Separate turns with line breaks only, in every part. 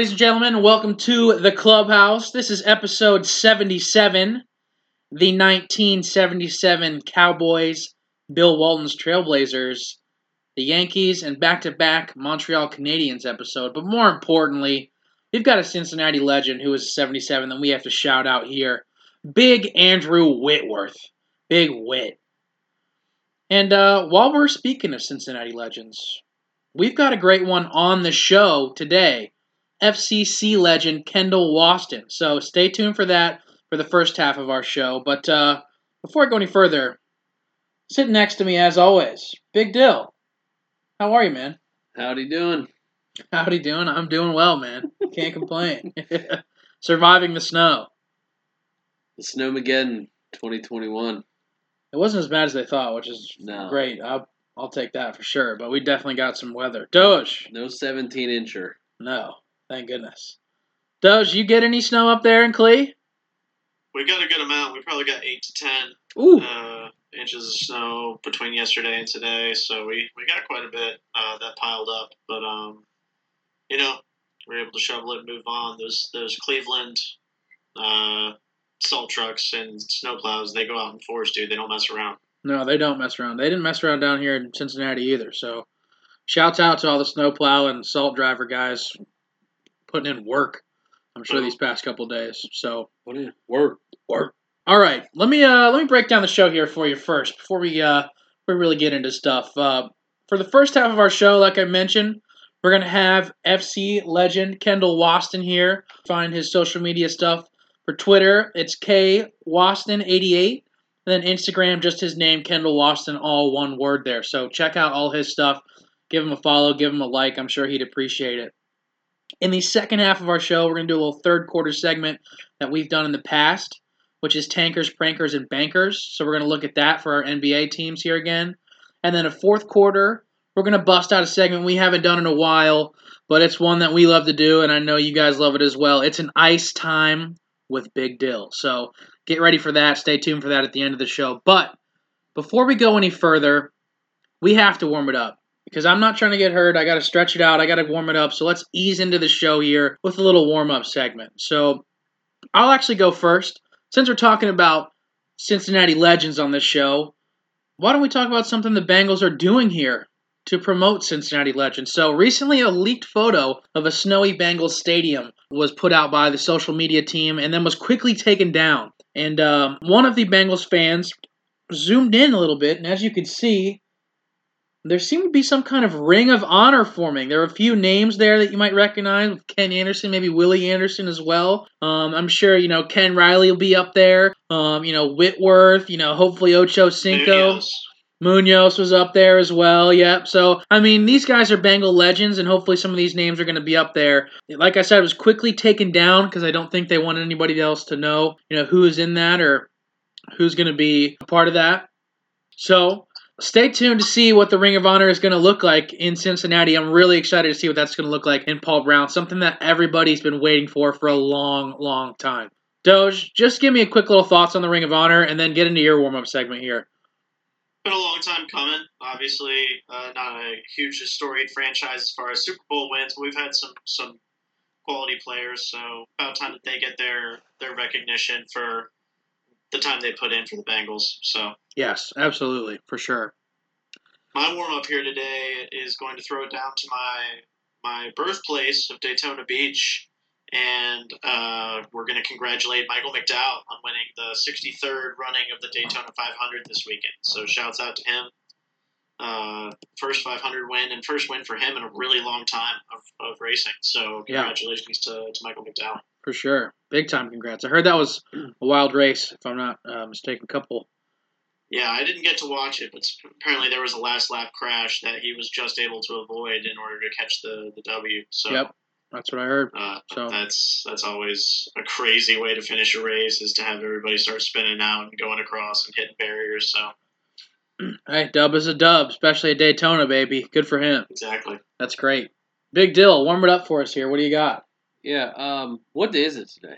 Ladies and gentlemen. Welcome to the clubhouse. This is episode 77. The 1977 Cowboys, Bill Walton's Trailblazers, the Yankees, and back to back Montreal Canadiens episode. But more importantly, we've got a Cincinnati legend who is 77 that we have to shout out here. Big Andrew Whitworth. Big Whit. And uh, while we're speaking of Cincinnati legends, we've got a great one on the show today. FCC legend Kendall Waston. So stay tuned for that for the first half of our show. But uh, before I go any further, sitting next to me as always, Big Dyl. How are you, man?
Howdy doing?
Howdy doing? I'm doing well, man. Can't complain. Surviving the snow.
The Snowmageddon 2021.
It wasn't as bad as they thought, which is
No.
great. I'll, I'll take that for sure. But we definitely got some weather. Doge.
No 17 incher.
No. Thank goodness. Doge, you get any snow up there in Clee?
We got a good amount. We probably got eight to ten uh, inches of snow between yesterday and today, so we, we got quite a bit uh, that piled up. But um, you know, we are able to shovel it and move on. Those those Cleveland uh, salt trucks and snowplows, they go out in force, dude. They don't mess around.
No, they don't mess around. They didn't mess around down here in Cincinnati either. So, shouts out to all the snowplow and salt driver guys putting in work. I'm sure these past couple days. So,
What is work?
work. All right, let me uh let me break down the show here for you first before we uh we really get into stuff. Uh, for the first half of our show, like I mentioned, we're gonna have FC legend Kendall Waston here. Find his social media stuff for Twitter. It's K Waston88. And then Instagram, just his name, Kendall Waston, all one word there. So check out all his stuff. Give him a follow, give him a like. I'm sure he'd appreciate it. In the second half of our show, we're going to do a little third quarter segment that we've done in the past, which is tankers, prankers, and bankers. So we're going to look at that for our NBA teams here again. And then a fourth quarter, we're going to bust out a segment we haven't done in a while, but it's one that we love to do, and I know you guys love it as well. It's an ice time with Big Dyl. So get ready for that. Stay tuned for that at the end of the show. But before we go any further, we have to warm it up because I'm not trying to get hurt. I got to stretch it out. I got to warm it up. So let's ease into the show here with a little warm up segment. So I'll actually go first. Since we're talking about Cincinnati legends on this show, why don't we talk about something the Bengals are doing here to promote Cincinnati legends? So recently, a leaked photo of a snowy Bengals stadium was put out by the social media team and then was quickly taken down. And um, one of the Bengals fans zoomed in a little bit, and as you can see, there seemed to be some kind of ring of honor forming. There are a few names there that you might recognize with Ken Anderson, maybe Willie Anderson as well. Um, I'm sure you know Ken Riley will be up there. Um, you know Whitworth. You know hopefully Ocho Cinco.
Munoz.
Munoz was up there as well. Yep. So I mean, these guys are Bengal legends, and hopefully some of these names are going to be up there. Like I said, it was quickly taken down because I don't think they wanted anybody else to know, you know, who is in that or who's going to be a part of that. So stay tuned to see what the Ring of Honor is going to look like in Cincinnati. I'm really excited to see what that's going to look like in Paul Brown, something that everybody's been waiting for for a long, long time. Doge, just give me a quick little thoughts on the Ring of Honor, and then get into your warm up segment here.
Been a long time coming. Obviously, uh, not a huge storied franchise as far as Super Bowl wins. But we've had some some quality players, so about time that they get their their recognition for the time they put in for the Bengals. So
Yes, absolutely, for sure.
my warm up here today is going to throw it down to my my birthplace of Daytona Beach, and uh, we're going to congratulate Michael McDowell on winning the 63rd running of the Daytona 500 this weekend. So shouts out to him. Uh, first 500 win and first win for him in a really long time of, of racing. So
Yeah.
congratulations to, to Michael McDowell.
For sure. Big time congrats. I heard that was a wild race, if I'm not uh, mistaken. Couple.
Yeah, I didn't get to watch it, but apparently there was a last lap crash that he was just able to avoid in order to catch the, the W. So
Yep. That's what I heard.
Uh,
So-
that's that's always a crazy way to finish a race is to have everybody start spinning out and going across and hitting barriers. So
Hey, dub is a dub, especially at Daytona, baby. Good for him.
exactly.
That's great. Big Dyl, warm it up for us here. What do you got?
Yeah. Um. What day is it today?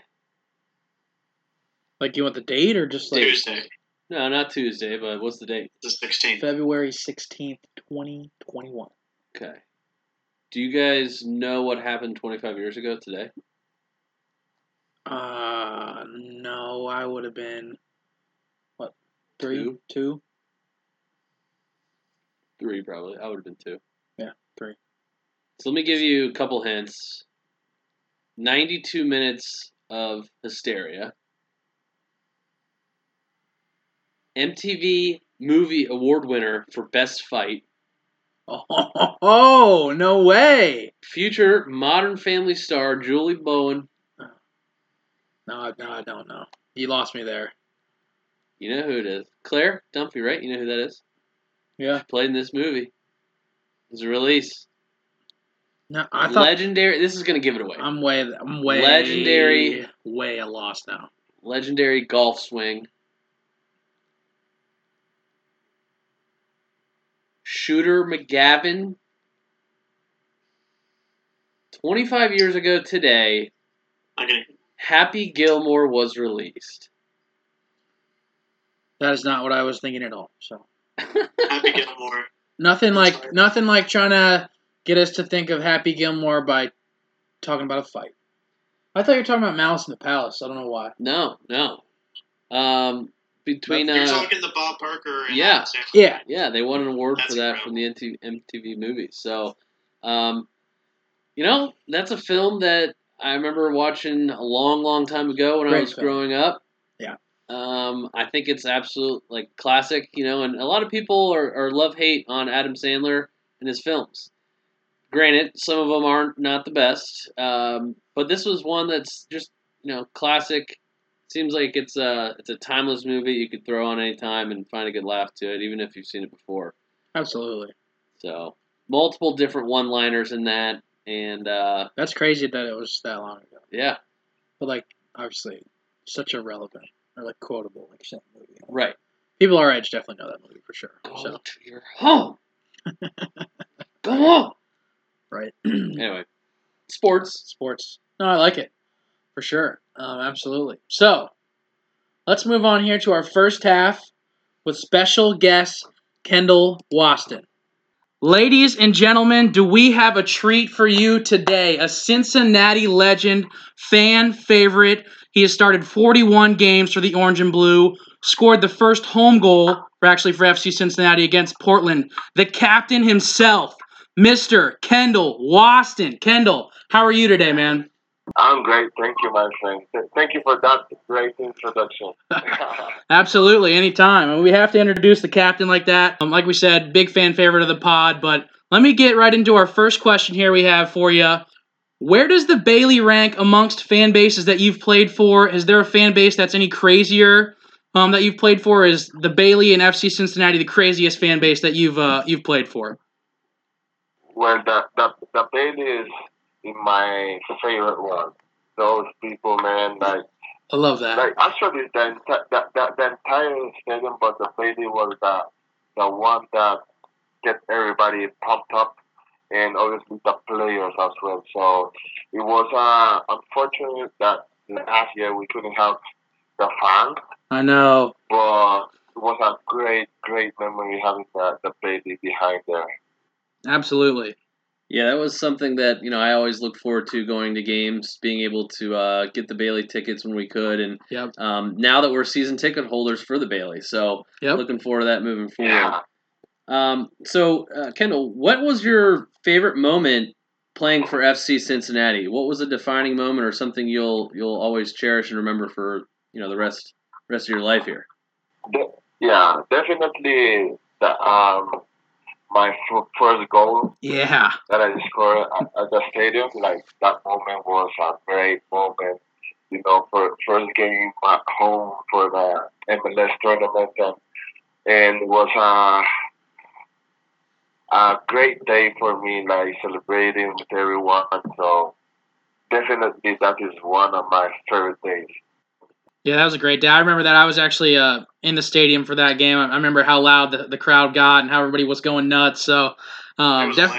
Like, you want the date or just like
Tuesday,
No, not Tuesday, but what's the date?
the sixteenth.
February 16th, 2021?
Okay. Do you guys know what happened 25 years ago today?
Uh, no, I would have been what three,
Two.
two,
Three, probably. I would have been two.
Yeah, three.
So let me give you a couple hints. 92 minutes of hysteria. MTV Movie Award winner for Best Fight.
Oh, no way!
Future Modern Family star Julie Bowen.
No, no, I don't know. You lost me there.
You know who it is. Claire Dunphy, right? You know who that is?
Yeah.
Played in this movie. It was a release.
No, I thought
Legendary. This is going to give it away.
I'm way, I'm way
Legendary-
way a loss now.
Legendary golf swing. Shooter McGavin. 25 years ago today,
I'm gonna
Happy Gilmore was released.
That is not what I was thinking at all. So
Happy Gilmore.
nothing
That's
like
right.
nothing like trying to get us to think of Happy Gilmore by talking about a fight. I thought you were talking about Malice in the Palace. I don't know why.
No, no. Um, between
You're
uh,
talking the Bob Barker. And
yeah.
Adam
Yeah,
yeah, they won an award
That's
for that from the MTV, MTV movie. So, um, you know, that's a film that I remember watching a long, long time ago when I was
film.
growing up.
Yeah.
Um, I think it's absolute like classic, you know, and a lot of people are, are love hate on Adam Sandler and his films. Granted, some of them aren't not the best, um, but this was one that's just you know classic. Seems like it's a it's a timeless movie you could throw on any time and find a good laugh to it, even if you've seen it before.
absolutely.
So multiple different one-liners in that, and uh,
That's crazy that it was that long ago.
yeah,
But like, obviously, such a relevant or like quotable like shit movie.
right.
People our age definitely know that movie for sure.
Go
So
to your home. Go home.
Right,
Anyway, sports.
sports. No, I like it for sure. Um, absolutely. So let's move on here to our first half with special guest Kendall Waston. Ladies and gentlemen, do we have a treat for you today? A Cincinnati legend, fan favorite. He has started 41 games for the Orange and Blue, scored the first home goal for actually for FC Cincinnati against Portland. The captain himself, Mr. Kendall Waston. Kendall, how are you today, man?
I'm great. Thank you, my friend. Thank you for that great introduction.
Absolutely, anytime. And we have to introduce the captain like that. Um, like we said, big fan favorite of the pod. But let me get right into our first question here we have for you. Where does the Bailey rank amongst fan bases that you've played for? Is there a fan base that's any crazier um, that you've played for? Is the Bailey and FC Cincinnati the craziest fan base that you've uh, you've played for?
Well, the, the, the Bailey is in my favorite one. Those people, man, like,
I love that.
like actually the, enti- the, the, the entire stadium, but the baby was the, the one that get everybody pumped up and obviously the players as well. So it was uh, unfortunate that last year we couldn't have the fans.
I know.
But it was a great, great memory having the, the baby behind there.
Absolutely.
Yeah, that was something that you know I always look forward to going to games, being able to uh, get the Bailey tickets when we could, and
Yep.
um, now that we're season ticket holders for the Bailey, so
Yep.
looking forward to that moving forward.
Yeah.
Um, so uh, Kendall, what was your favorite moment playing for FC Cincinnati? What was a defining moment or something you'll you'll always cherish and remember for you know the rest rest of your life here?
De- yeah, definitely the um my f- first goal
Yeah.
that I scored at, at the stadium, like that moment was a great moment. You know, for first game at home for the MLS tournament, and, and it was a a great day for me, like celebrating with everyone. So definitely, that is one of my favorite days.
Yeah, that was a great day. I remember that. I was actually uh, in the stadium for that game. I I remember how loud the, the crowd got and how everybody was going nuts. So, um, def-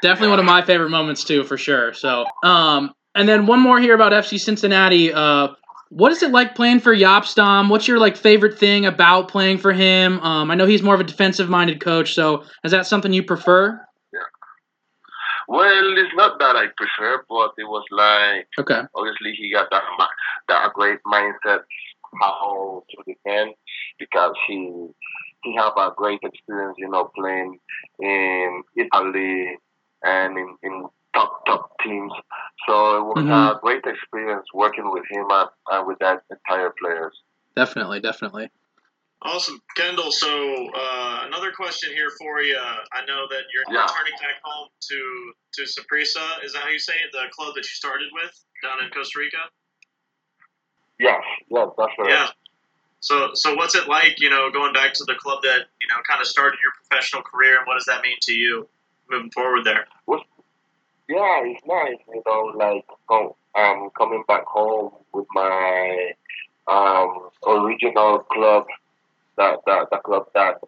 definitely one of my favorite moments too, for sure. So, um, and then one more here about FC Cincinnati. Uh, what is it like playing for Jaap Stam? What's your like favorite thing about playing for him? Um, I know he's more of a defensive-minded coach, so is that something you prefer?
Well, it's not that I prefer, but it was like
Okay.
obviously he got that that great mindset how to defend because he he have a great experience, you know, playing in Italy and in, in top top teams. So it was
Mhm.
a great experience working with him and, and with that entire players.
Definitely, definitely.
Awesome, Kendall. So uh, another question here for you. I know that you're
Yeah.
returning back home to to Saprissa. Is that how you say it? The club that you started with down in Costa Rica.
Yes, yes, that's right.
Yeah. So so what's it like? You know, going back to the club that you know kind of started your professional career, and what does that mean to you moving forward there?
Yeah, it's nice, you know, like go, um, coming back home with my um, original club, that, that the club that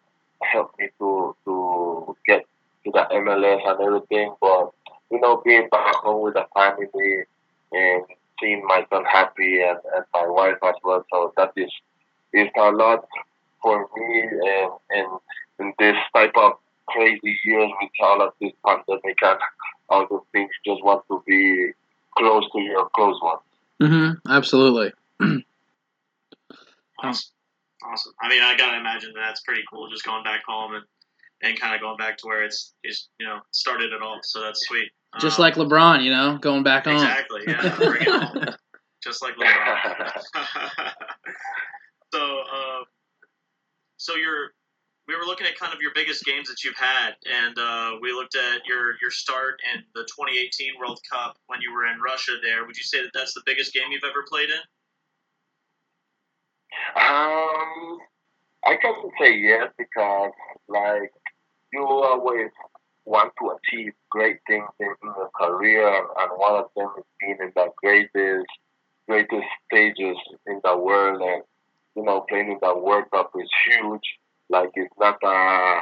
helped me to to get to the MLS and everything. But you know, being back home with the family and seeing my son happy and, and my wife as well, so that is is a lot for me and and in this type of crazy years with all of this pandemic and all the things, just want to be close to your close ones.
Mm-hmm. Absolutely.
Awesome. Awesome. I mean, I gotta imagine that that's pretty cool. Just going back home and, and kind of going back to where it's, it's you know started it all. So that's sweet.
Just
Um,
like LeBron, you know, going back home.
exactly. Yeah. Home. Just like LeBron. so, uh, so you're. We were looking at kind of your biggest games that you've had, and uh, we looked at your your start in the 2018 World Cup when you were in Russia. There, would you say that that's the biggest game you've ever played in?
Um, I can say yes because, like, you always want to achieve great things in, your career, and, and one of them is being in the greatest, greatest stages in the world, and you know, playing in the World Cup is huge. Like, it's not a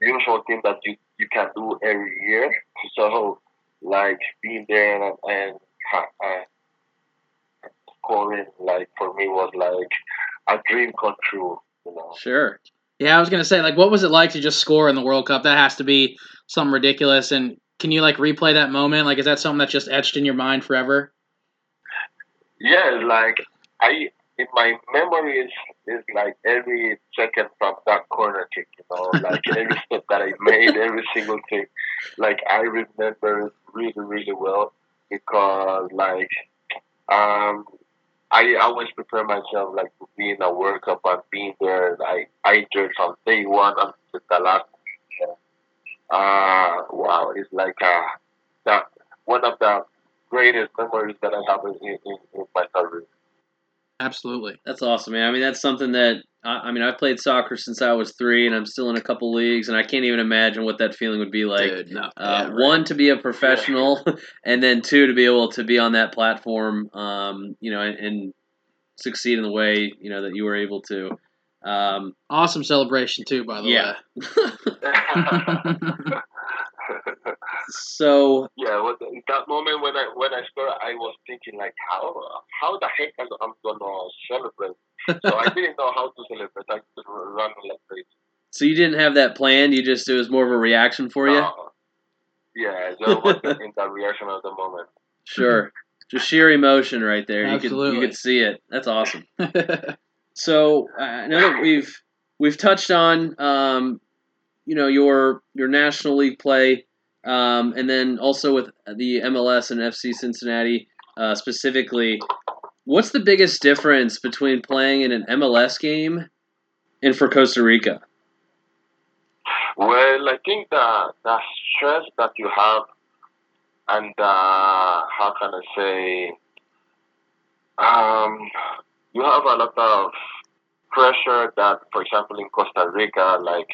usual thing that you you can do every year. So, like, being there and, and uh, scoring, like, for me was like a dream come true. You know.
Sure.
Yeah, I was gonna say, like, what was it like to just score in the World Cup? That has to be something ridiculous. And can you like replay that moment? Like, is that something that's just etched in your mind forever?
Yeah, like I in my memory is is like every second from that corner kick, you know, like every step that I made, every single thing. Like I remember it really, really well because like um I always prepare myself like to be in a World Cup and being there. I I enjoyed from day one until the last. Uh, wow, it's like uh, that one of the greatest memories that I have in, in, in my career.
Absolutely.
That's awesome, man. I mean, that's something that I, I mean, I've played soccer since I was three, and I'm still in a couple leagues, and I can't even imagine what that feeling would be like.
Dude, no.
Uh,
Yeah, right.
One to be a professional, and then two to be able to be on that platform, um, you know, and, and succeed in the way you know that you were able to. Um,
Awesome celebration too, by the
Yeah.
way.
so
yeah, well, in that moment when I when I scored, I was thinking like, how how the heck am I'm gonna celebrate? So I didn't know how to celebrate. I just ran like crazy.
so you didn't have that planned. You just it was more of a reaction for you.
Uh, yeah, that was in the reaction of the moment.
Sure, just sheer emotion right there. You could
Absolutely.
you could see it. That's awesome. So uh, I know that we've we've touched on um, you know your your National League play, um, and then also with the MLS and FC Cincinnati uh, specifically. What's the biggest difference between playing in an MLS game and for Costa Rica?
Well, I think the the stress that you have, and uh, how can I say, um, you have a lot of pressure that, for example, in Costa Rica, like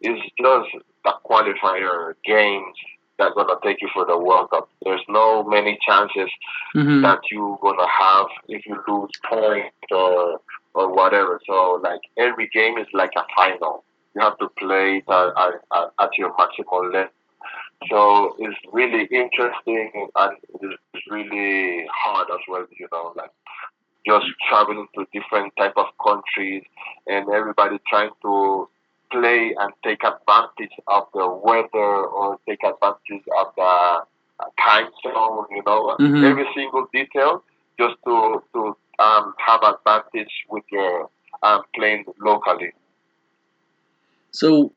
it's just the qualifier games that gonna take you for the World Cup. There's no many chances
hmm
that you gonna have if you lose points or or whatever. So like every game is like a final. You have to play it at, at, at your maximum level. So it's really interesting and it's really hard as well. You know, like just traveling to different type of countries and everybody trying to play and take advantage of the weather or take advantage of the time zone, you know,
Mhm.
every single detail, just to to um, have advantage with your um, playing locally.
So,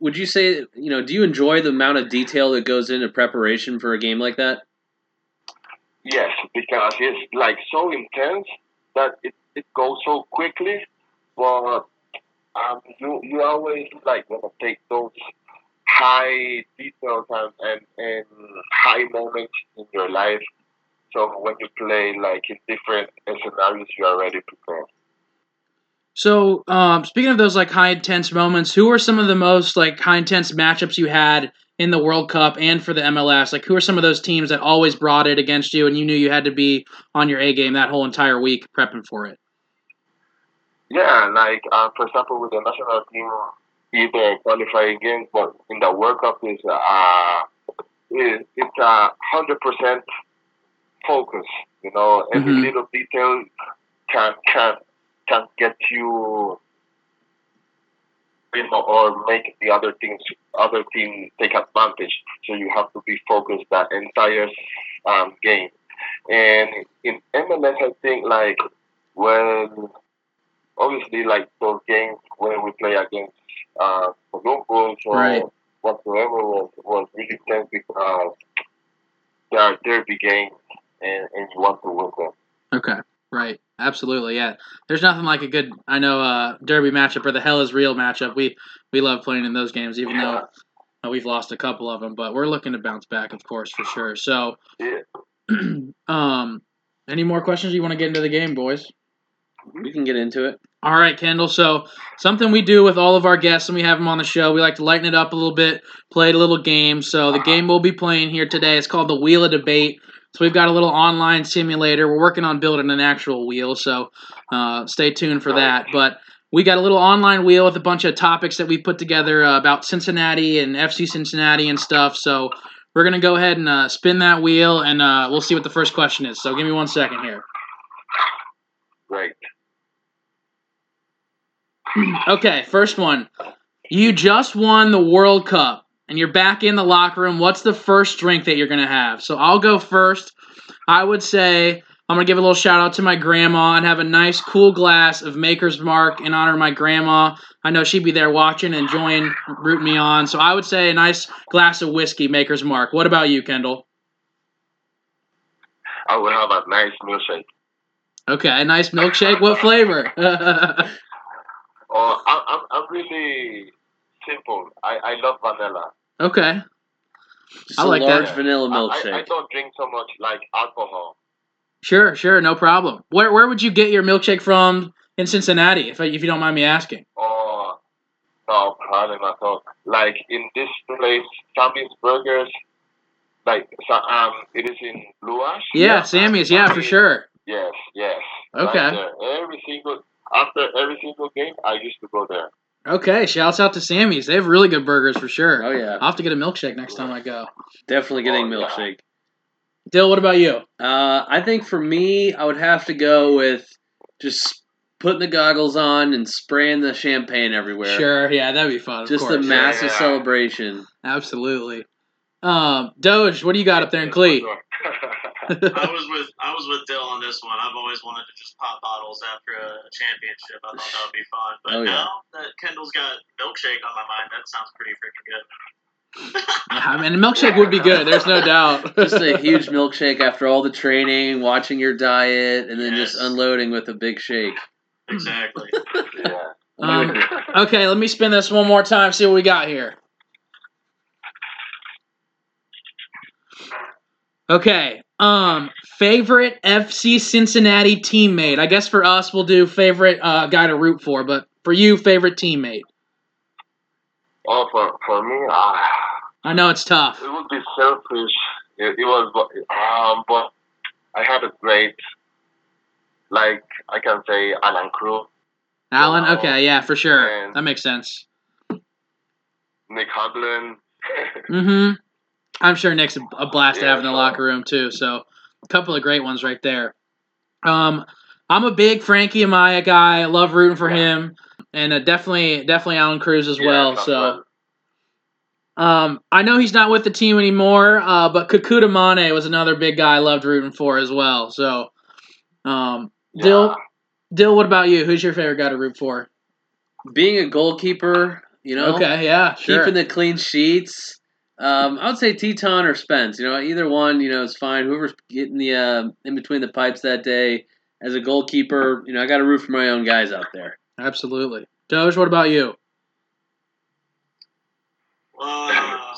would you say you know? Do you enjoy the amount of detail that goes into preparation for a game like that?
Yes, because it's like so intense that it, it goes so quickly, but um, you you always like want to take those high details and, and, and high moments in your life. So when you play like in different scenarios, you are ready to prepared.
So, um, speaking of those like high intense moments, who are some of the most like high intense matchups you had in the World Cup and for the MLS? Like, who are some of those teams that always brought it against you, and you knew you had to be on your A game that whole entire week prepping for it?
Yeah, like uh, for example, with the national team, either qualifying games, but in the World Cup is uh, it, it's a hundred percent focus. You know, every
Mhm.
little detail can can can get you, you know, or make the other teams other team take advantage. So you have to be focused that entire um, game. And in MLS, I think like when obviously like those games when we play against uh, Columbus or
Right.
whatsoever was, was really tense because they are derby games and, and you want to win them.
Okay. Right. Absolutely. Yeah. There's nothing like a good I know uh derby matchup or the hell is real matchup. We we love playing in those games even though uh, we've lost a couple of them, but we're looking to bounce back of course for sure. So
Yeah.
um any more questions you want to get into the game, boys?
We can get into it.
All right, Kendall. So something we do with all of our guests when we have them on the show, we like to lighten it up a little bit, play a little game. So the game we'll be playing here today is called the Wheel of Debate. So we've got a little online simulator. We're working on building an actual wheel, so uh, stay tuned for that. But we got a little online wheel with a bunch of topics that we put together uh, about Cincinnati and FC Cincinnati and stuff. So we're gonna go ahead and uh, spin that wheel, and uh, we'll see what the first question is. So give me one second here.
Great.
Okay, first one. You just won the World Cup and you're back in the locker room. What's the first drink that you're going to have? So I'll go first. I would say I'm going to give a little shout out to my grandma and have a nice cool glass of Maker's Mark in honor of my grandma. I know she'd be there watching, and enjoying, rooting me on. So I would say a nice glass of whiskey, Maker's Mark. What about you, Kendall?
I will have a nice milkshake.
Okay, a nice milkshake. What flavor?
Oh, I, I'm, I'm really simple. I, I love vanilla.
okay.
Just
I
a
like that.
large vanilla
I, I, I don't drink so much like alcohol.
Sure, sure, no problem. Where where would you get your milkshake from in Cincinnati, if if you don't mind me asking?
Oh, no problem at all. Like in this place, Sammy's Burgers, like so, um, it is in Blue Ash.
Yeah, Sammy's, yeah, for sure.
Yes, yes.
Okay.
Right. Every single after every single game, I used to go there.
Okay, shouts out to Sammy's. They have really good burgers for sure.
Oh yeah,
I'll have to get a milkshake next time I go.
definitely getting
Oh, yeah.
milkshake.
Dyl, what about you?
Uh, I think for me, I would have to go with just putting the goggles on and spraying the champagne everywhere.
Sure, yeah, that'd be fun. Of
Just
course.
the massive
Yeah.
celebration.
Absolutely. Um, Doge, what do you got up there in Clee?
I was with I was with Dyl on this one. I've always wanted to just pop bottles after a championship. I thought that would be fun. But
Oh, yeah.
now that Kendall's got milkshake on my mind, that sounds pretty freaking good.
yeah, I mean, a milkshake would be good. There's no doubt.
Just a huge milkshake after all the training, watching your diet, and then just unloading with a big shake.
Exactly.
yeah.
Um, okay, let me spin this one more time. See what we got here. Okay. Um, favorite FC Cincinnati teammate. I guess for us, we'll do favorite uh, guy to root for, but for you, favorite teammate.
oh, for for me, uh,
I know it's tough.
it would be selfish. It, it was, um, but I had a great, like I can say, Allan Cruz,
Allan.
Wow.
Okay, yeah, for sure. That makes sense.
Nick Hagglund.
Mm-hmm. I'm sure Nick's a, blast to have in the locker room too. So a couple of great ones right there. Um, I'm a big Frankie Amaya guy. I love rooting for
Yeah.
him, and uh, definitely definitely Allan Cruz as
Yeah,
well. So. Um, I know he's not with the team anymore, uh, but Kekuta Manneh was another big guy I loved rooting for as well. So, um,
Dyl,
Dyl, what about you? Who's your favorite guy to root for?
Being a goalkeeper, you know,
Okay, yeah, sure.
keeping the clean sheets. Um, I would say Tyton or Spence. You know, either one, you know, is fine. Whoever's getting the uh, in between the pipes that day as a goalkeeper, you know, I got to root for my own guys out there.
Absolutely. Doge, what about you?
Uh,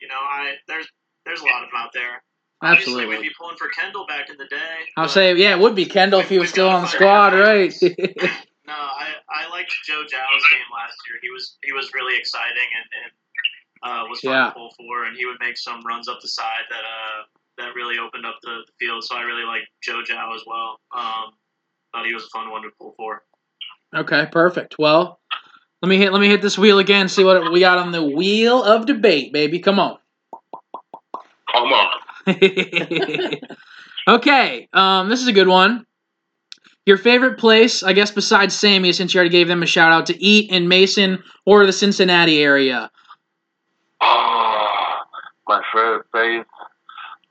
you know, I there's there's a lot of them out there. Obviously, we'd
Absolutely.
be pulling for Kendall back in the day.
I'll say, yeah, it would be Kendall if he was still on the squad, right?
No, I, I liked Joe Gyau's game last year. He was he was really exciting and, and uh, was fun
Yeah.
to pull for, and he would make some runs up the side that uh that really opened up the, the field. So I really like Joe Gyau as well. Um, thought he was a fun one to pull for.
okay, perfect. Well, let me hit let me hit this wheel again. See what we got on the wheel of debate, baby. Come on.
Come on.
okay, um, this is a good one. Your favorite place, I guess, besides Sammy, since you already gave them a shout out, to eat in Mason or the Cincinnati area.
My favorite place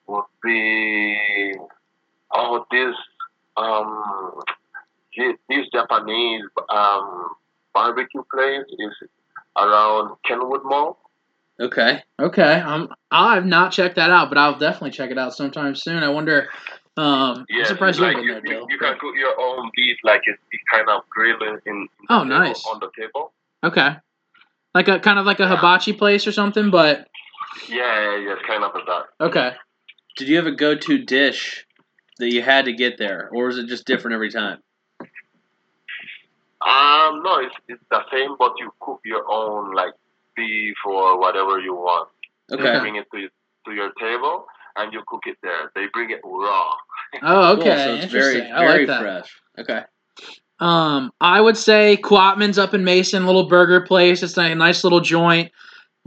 would be oh this um thi- this Japanese um barbecue place is around Kenwood Mall.
Okay.
Okay, um, I have not checked that out, but I'll definitely check it out sometime soon. I wonder. Um,
Yeah,
I'm surprised
like you,
there,
you, you can cook your own beef, like it's kind of grilled in. in
Oh, nice.
On the table.
Okay, like a kind of like a
Yeah.
hibachi place or something, but
Yeah, yeah, yeah, it's kind of a that.
okay.
Did you have a go-to dish that you had to get there, or is it just different every time?
Um, no, it's it's the same, but you cook your own like beef or whatever you want.
Okay.
Okay.
Bring it to to your table and you cook it there. They bring it raw.
Oh,
Cool,
okay.
So it's
Interesting.
very,
I like that.
fresh. Okay.
Um, I would say Quatman's up in Mason, little burger place. It's a nice little joint,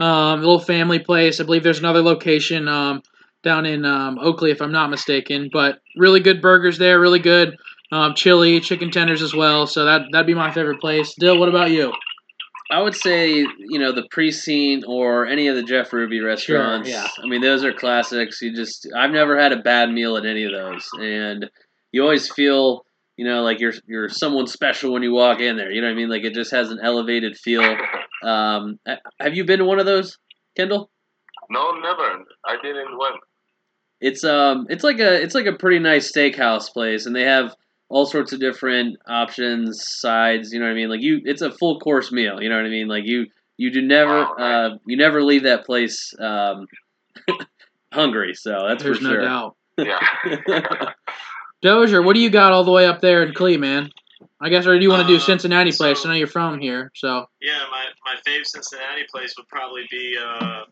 um, a little family place. I believe there's another location um, down in um, Oakley, if I'm not mistaken. But really good burgers there, really good um, chili, chicken tenders as well. So that that'd be my favorite place. Dyl, what about you?
I would say, you know, the precinct or any of the Jeff Ruby restaurants.
Sure, yeah.
I mean, those are classics. You just, I've never had a bad meal at any of those, and you always feel, you know, like you're you're someone special when you walk in there. You know what I mean? Like it just has an elevated feel. Um, have you been to one of those, Kendall?
No, never. I didn't went.
It's um, it's like a it's like a pretty nice steakhouse place, and they have all sorts of different options, sides. You know what I mean? Like you, it's a full course meal. You know what I mean? Like you, you do never,
Wow, right.
uh, you never leave that place um, hungry. So that's
There's
for
no
sure.
doubt.
Yeah.
Dozier, what do you got all the way up there in Clee, man? I guess, or do you want to do
Uh,
Cincinnati place? I know you're from here, so
Yeah, my my fave Cincinnati place would probably be uh,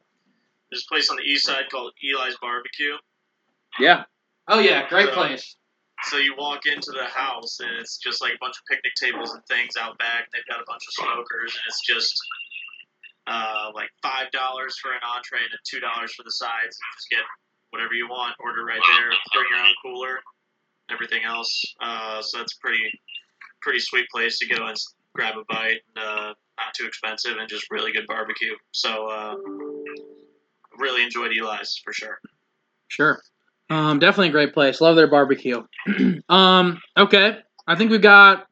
there's a place on the east side called Eli's Barbecue.
yeah,
Oh yeah,
great
place.
So you walk into the house and it's just like a bunch of picnic tables and things out back. They've got a bunch of smokers and it's just uh, like five dollars for an entree and two dollars for the sides. You just get whatever you want, order right there, bring your own cooler, everything else. Uh, so that's a pretty pretty sweet place to go and grab a bite. And, uh, not too expensive and just really good barbecue. So uh, really enjoyed Eli's for sure.
Sure. Um, definitely a great place. Love their barbecue. um, okay. I think we've got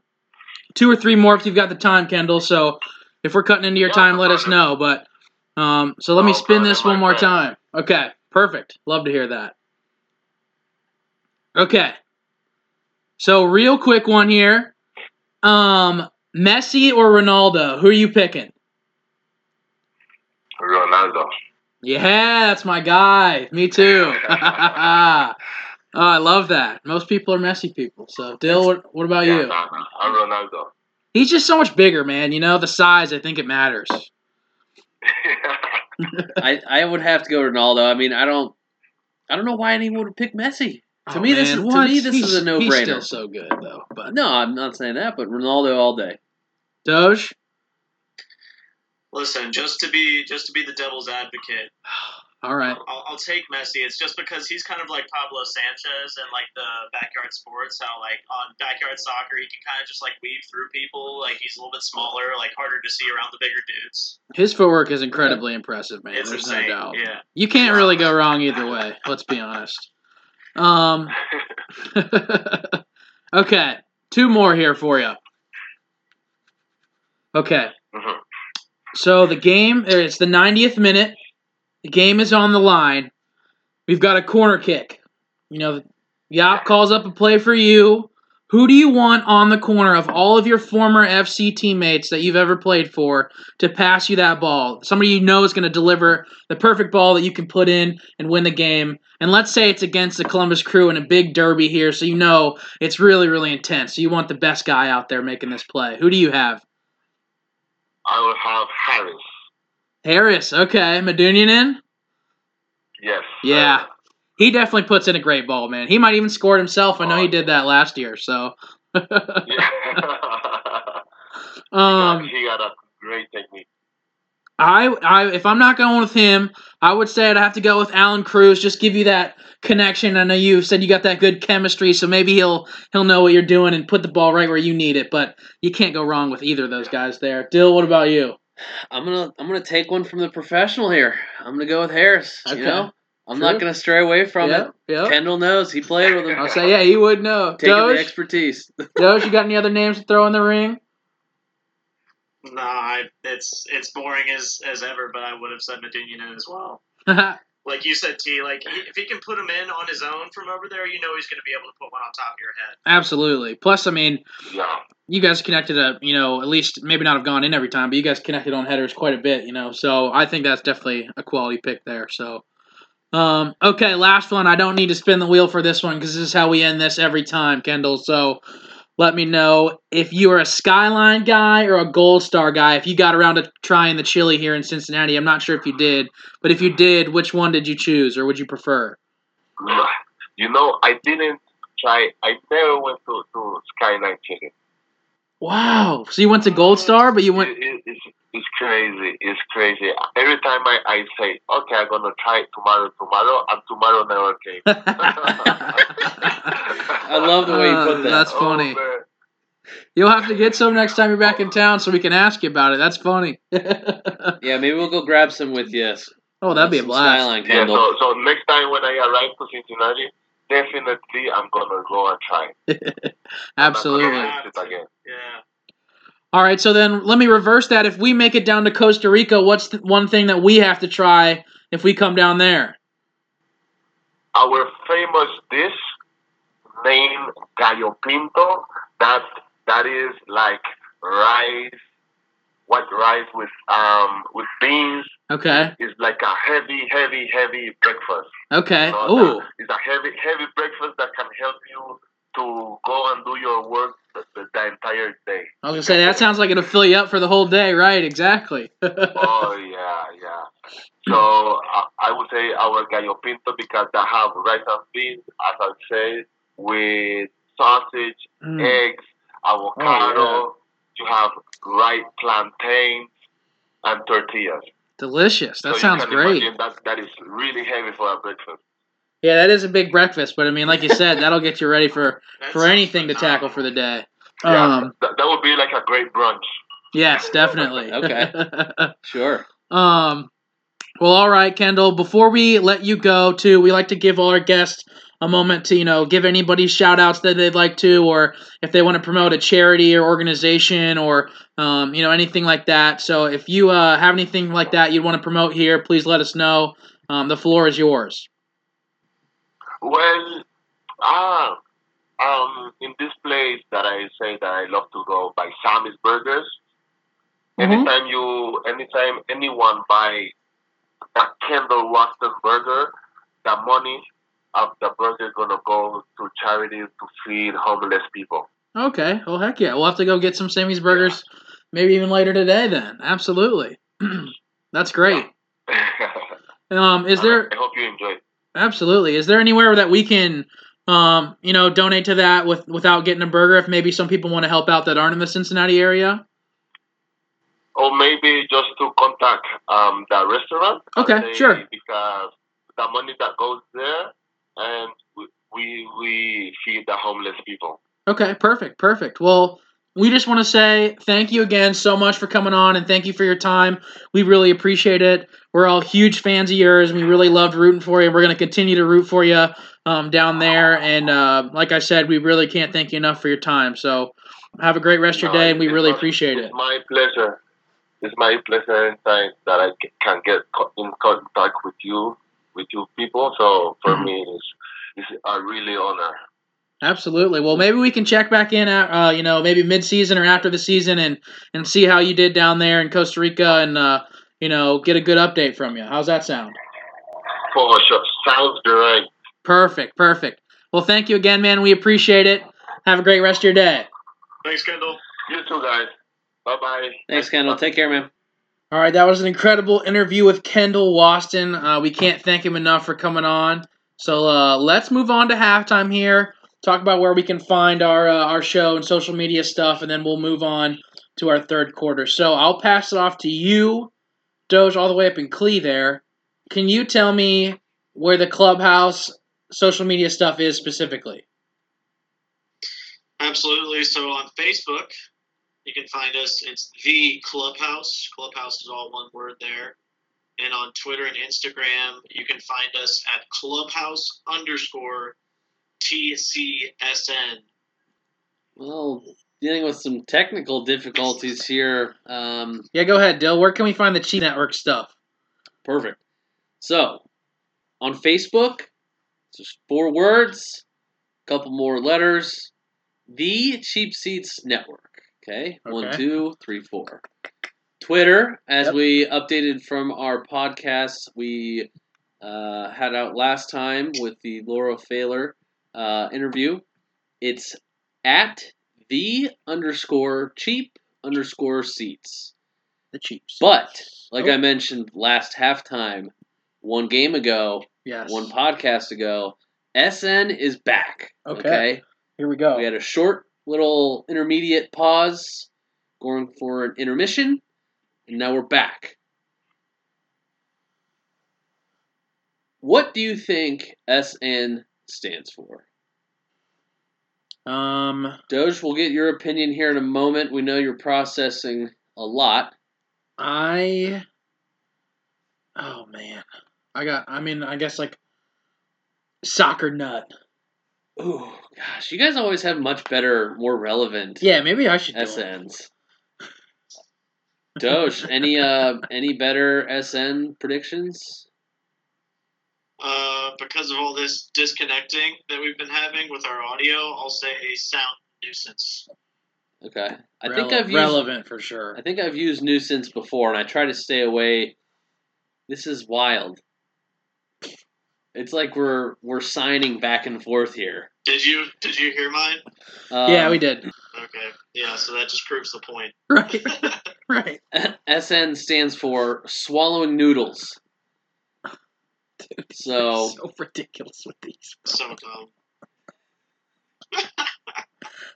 two or three more if you've got the time, Kendall. So if we're cutting into your
Yeah,
time, let us know. But um, so let me
No
spin this one more
friend.
time. Okay. Perfect. Love to hear that. Okay. So real quick one here. Um, Messi or Ronaldo? Who are you picking?
Ronaldo.
Yeah, that's my guy. Me too. oh, I love that. Most people are Messi people. So, Dyl, what, what about
Yeah,
you?
nah, I'm Ronaldo.
He's just so much bigger, man. You know, the size, I think it matters.
I, I would have to go Ronaldo. I mean, I don't, I don't know why anyone would pick Messi. To
Oh,
me, this is
what?
to me this
He's-
is a no
He's
brainer.
still so good, though. But
No, I'm not saying that, but Ronaldo all day.
Doge,
Listen, just to be just to be the devil's advocate,
All right.
I'll, I'll take Messi. It's just because he's kind of like Pablo Sanchez and like the backyard sports. How like on backyard soccer, he can kind of just like weave through people. Like he's a little bit smaller, like harder to see around the bigger dudes.
His footwork is incredibly impressive, man.
it's
There's
insane.
no doubt.
Yeah.
You can't really go wrong either way. Let's be honest. Um. okay, two more here for you. Okay,
Mhm.
so the game it's the 90th minute. The game is on the line. We've got a corner kick. You know, Jaap calls up a play for you. Who do you want on the corner of all of your former FC teammates that you've ever played for to pass you that ball? Somebody you know is going to deliver the perfect ball that you can put in and win the game. And let's say it's against the Columbus Crew in a big derby here, so you know it's really, really intense. So you want the best guy out there making this play. Who do you have?
I will have Haris.
Haris. Okay. Medunjanin in?
Yes.
Yeah. He definitely puts in a great ball, man. He might even score it himself. I know he did that last year, so.
Yeah.
um,
he got a great technique.
I, I, if I'm not going with him, I would say I'd have to go with Allan Cruz. Just give you that connection. I know you said you got that good chemistry, so maybe he'll he'll know what you're doing and put the ball right where you need it. But you can't go wrong with either of those guys there. Dyl, what about you?
I'm gonna I'm gonna take one from the professional here. I'm gonna go with Haris.
Okay.
You know, I'm
True.
not gonna stray away from
Yep,
it.
yep.
Kendall knows he played with him.
I'll say, yeah, he would know.
Taking the expertise.
Doge, you got any other names to throw in the ring?
Nah, I, it's it's boring as as ever. But I would have said Medunjanin as well. Like you said, T. Like if he can put him in on his own from over there, you know he's going to be able to put one on top of your head.
Absolutely. Plus, I mean,
Yeah.
you guys connected a you know at least maybe not have gone in every time but you guys connected on headers quite a bit you know so i think that's definitely a quality pick there so um okay last one i don't need to spin the wheel for this one because this is how we end this every time kendall so let me know if you are a skyline guy or a gold star guy if you got around to trying the chili here in cincinnati i'm not sure if you did but if you did which one did you choose or would you prefer
You know, I didn't try. I never went to, to Skyline Chili.
wow so you went to gold star but you went
It, it, it's, it's crazy. It's crazy. Every time I, I say, okay, I'm gonna try tomorrow, tomorrow, and tomorrow never came.
I love the way you put
Uh,
that.
that's
Oh,
funny.
man.
You'll have to get some next time you're back in town so we can ask you about it. That's funny.
Yeah, maybe we'll go grab some with you.
oh, that'd be a
Some
blast.
Skyline
Yeah, so, so next time when I arrive to Cincinnati, definitely I'm gonna go and try. I'm
Absolutely.
gonna it again.
Yeah.
All right, so then let me reverse that. If we make it down to Costa Rica, what's the one thing that we have to try if we come down there?
Our famous dish named gallo pinto. That that is like rice, white rice with um with beans.
Okay.
It's like a heavy, heavy, heavy breakfast.
Okay.
You know,
Ooh.
It's a heavy, heavy breakfast that can help you to go and do your work the, the, the entire day.
I was gonna say that sounds like it'll fill you up for the whole day, right? Exactly.
oh yeah, yeah. So I, I would say our gallo pinto because they have rice and beans, as I said, with sausage,
Mm.
eggs, avocado.
Oh,
You have ripe plantains and tortillas.
Delicious. That
so
sounds great.
That that is really heavy for a breakfast.
Yeah, that is a big breakfast, but I mean, like you said, that'll get you ready for for anything to tackle for the day.
Yeah,
Um.
that, that would be like a great brunch.
Yes, definitely.
Okay. Sure.
Um, well, all right, Kendall. Before we let you go, too, we like to give all our guests a moment to, you know, give anybody shout outs that they'd like to, or if they want to promote a charity or organization or, um, you know, anything like that. So if you uh, have anything like that you'd want to promote here, please let us know. Um, the floor is yours.
Well, ah, um, in this place that I say that I love to go by Sammy's Burgers.
Mhm.
Anytime you, anytime anyone buy a Kendall Waston burger, the money of the burger is gonna go to charity to feed homeless people.
Okay. Well, heck yeah. We'll have to go get some Sammy's Burgers maybe even later today then. Absolutely. That's great. Um, is there
I hope you enjoy.
Absolutely. Is there anywhere that we can, um, you know, donate to that with without getting a burger? If maybe some people want to help out that aren't in the Cincinnati area.
or maybe just to contact um, the restaurant.
Okay,
say,
sure.
Because the money that goes there, and we, we feed the homeless people.
Okay, perfect, perfect. Well, we just want to say thank you again so much for coming on and thank you for your time. We really appreciate it. We're all huge fans of yours. and We really loved rooting for you. We're going to continue to root for you um, down there. And uh, like I said, we really can't thank you enough for your time. So have a great rest of your
No,
day, and we really
my-
appreciate it.
It's my pleasure. It's my pleasure anytime that I can get in contact with you, with you people. So for
Mhm.
me, it's, it's a really honor.
Absolutely. Well, maybe we can check back in at uh, you know maybe mid season or after the season and and see how you did down there in Costa Rica and uh, you know get a good update from you. How's that sound?
For sure. Sounds great.
Perfect. Perfect. Well, thank you again, man. We appreciate it. Have a great rest of your day.
Thanks, Kendall.
You too, guys. Bye bye.
Thanks, Kendall. Take care, man.
All right, that was an incredible interview with Kendall Waston. Uh, we can't thank him enough for coming on. So uh, let's move on to halftime here. Talk about where we can find our uh, our show and social media stuff, and then we'll move on to our third quarter. So I'll pass it off to you, Doge, all the way up in Clee. There, can you tell me where the clubhouse social media stuff is specifically?
Absolutely. So on Facebook, you can find us. It's the Clubhouse. Clubhouse is all one word there. And on Twitter and Instagram, you can find us at Clubhouse underscore TCSN.
Well, dealing with some technical difficulties here. Um,
Yeah, go ahead, Dyl. Where can we find the Cheat Network stuff?
perfect. So, on Facebook, just four words, a couple more letters. The Cheap Seats Network. Okay, one,
Okay.
two, three, four. Twitter, as
Yep.
we updated from our podcast, we uh, had out last time with the Laura Failer uh, interview. It's at the underscore cheap underscore seats.
The Cheap Seats.
But like
Oh.
I mentioned last halftime, one game ago,
yes.
one podcast ago, SN is back.
Okay. Here we go.
We had a short little intermediate pause, going for an intermission, and now we're back. What do you think SN stands for?
Um,
Doge, we'll get your opinion here in a moment. We know you're processing a lot.
I. Oh man, I got. I mean, I guess like soccer nut.
Ooh, gosh, you guys always have much better, more relevant
Yeah, maybe I should.
SNs. Doge, any uh any better SN predictions?
Uh, because of all this disconnecting that we've been having with our audio, I'll say a sound nuisance.
Okay, I
Rele-
think I've used
relevant for sure.
I think I've used nuisance before, and I try to stay away. This is wild. It's like we're we're signing back and forth here.
Did you did you hear mine?
Um,
yeah, we did.
Okay, yeah. So that just proves the point.
Right, right.
SN stands for swallowing noodles. So
so ridiculous with these.
so dumb.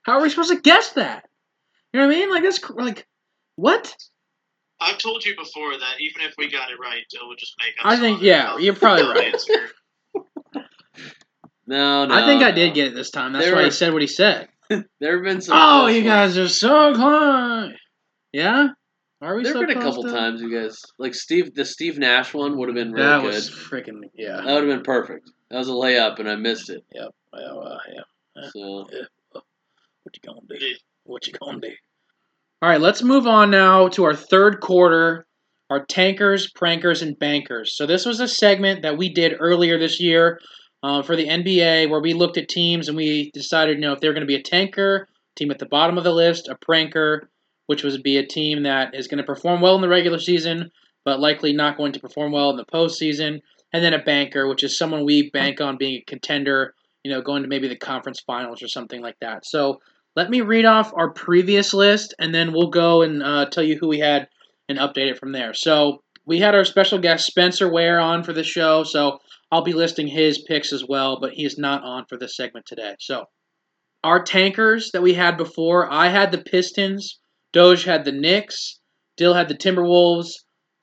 How are we supposed to guess that? You know what I mean? Like that's cr- like what?
I've told you before that even if we got it right, Dyl would just make up.
I think yeah, you're probably right.
no, no.
I think I did get it this time. That's
There
why
were-
he said what he said.
There have been some.
Oh, you guys are so close. Yeah, are we?
There
so
have been a couple
to-
times you guys like Steve. The Steve Nash one would have been really
that
good.
was freaking yeah.
That would have been perfect. That was a layup, and I missed it.
Yep. Well, uh, yeah.
So
What you gonna do?
Yeah.
What you gonna do? All right, let's move on now to our third quarter, our tankers, prankers, and bankers. So this was a segment that we did earlier this year uh, for the NBA, where we looked at teams and we decided, you know, if they're going to be a tanker, team at the bottom of the list, a pranker, which was be a team that is going to perform well in the regular season, but likely not going to perform well in the postseason, and then a banker, which is someone we bank on being a contender you know, going to maybe the conference finals or something like that. So let me read off our previous list, and then we'll go and uh, tell you who we had and update it from there. So we had our special guest Spencer Ware on for the show, so I'll be listing his picks as well, but he is not on for this segment today. So our tankers that we had before, I had the Pistons, Doge had the Knicks, Dyl had the Timberwolves.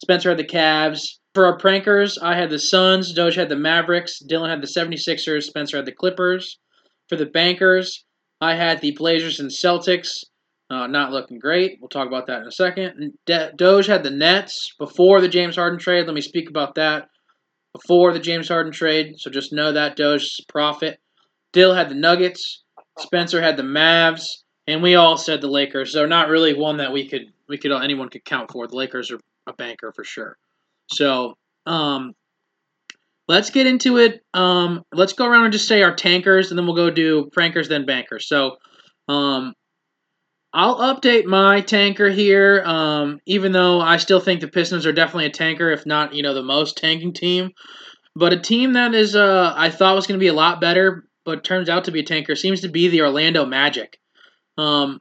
Spencer had the Cavs. For our prankers, I had the Suns. Doge had the Mavericks. Dylan had the 76ers. Spencer had the Clippers. For the bankers, I had the Blazers and Celtics. Uh, not looking great. We'll talk about that in a second. Doge had the Nets before the James Harden trade. Let me speak about that before the James Harden trade. So just know that Doge's profit. Dyl had the Nuggets. Spencer had the Mavs, and we all said the Lakers. So not really one that we could we could anyone could count for. The Lakers are a banker for sure. So um, let's get into it. Um, let's go around and just say our tankers, and then we'll go do prankers, then bankers. So um, I'll update my tanker here, um, even though I still think the Pistons are definitely a tanker, if not, you know, the most tanking team. But a team that is, uh, I thought was going to be a lot better, but turns out to be a tanker, seems to be the Orlando Magic. Um,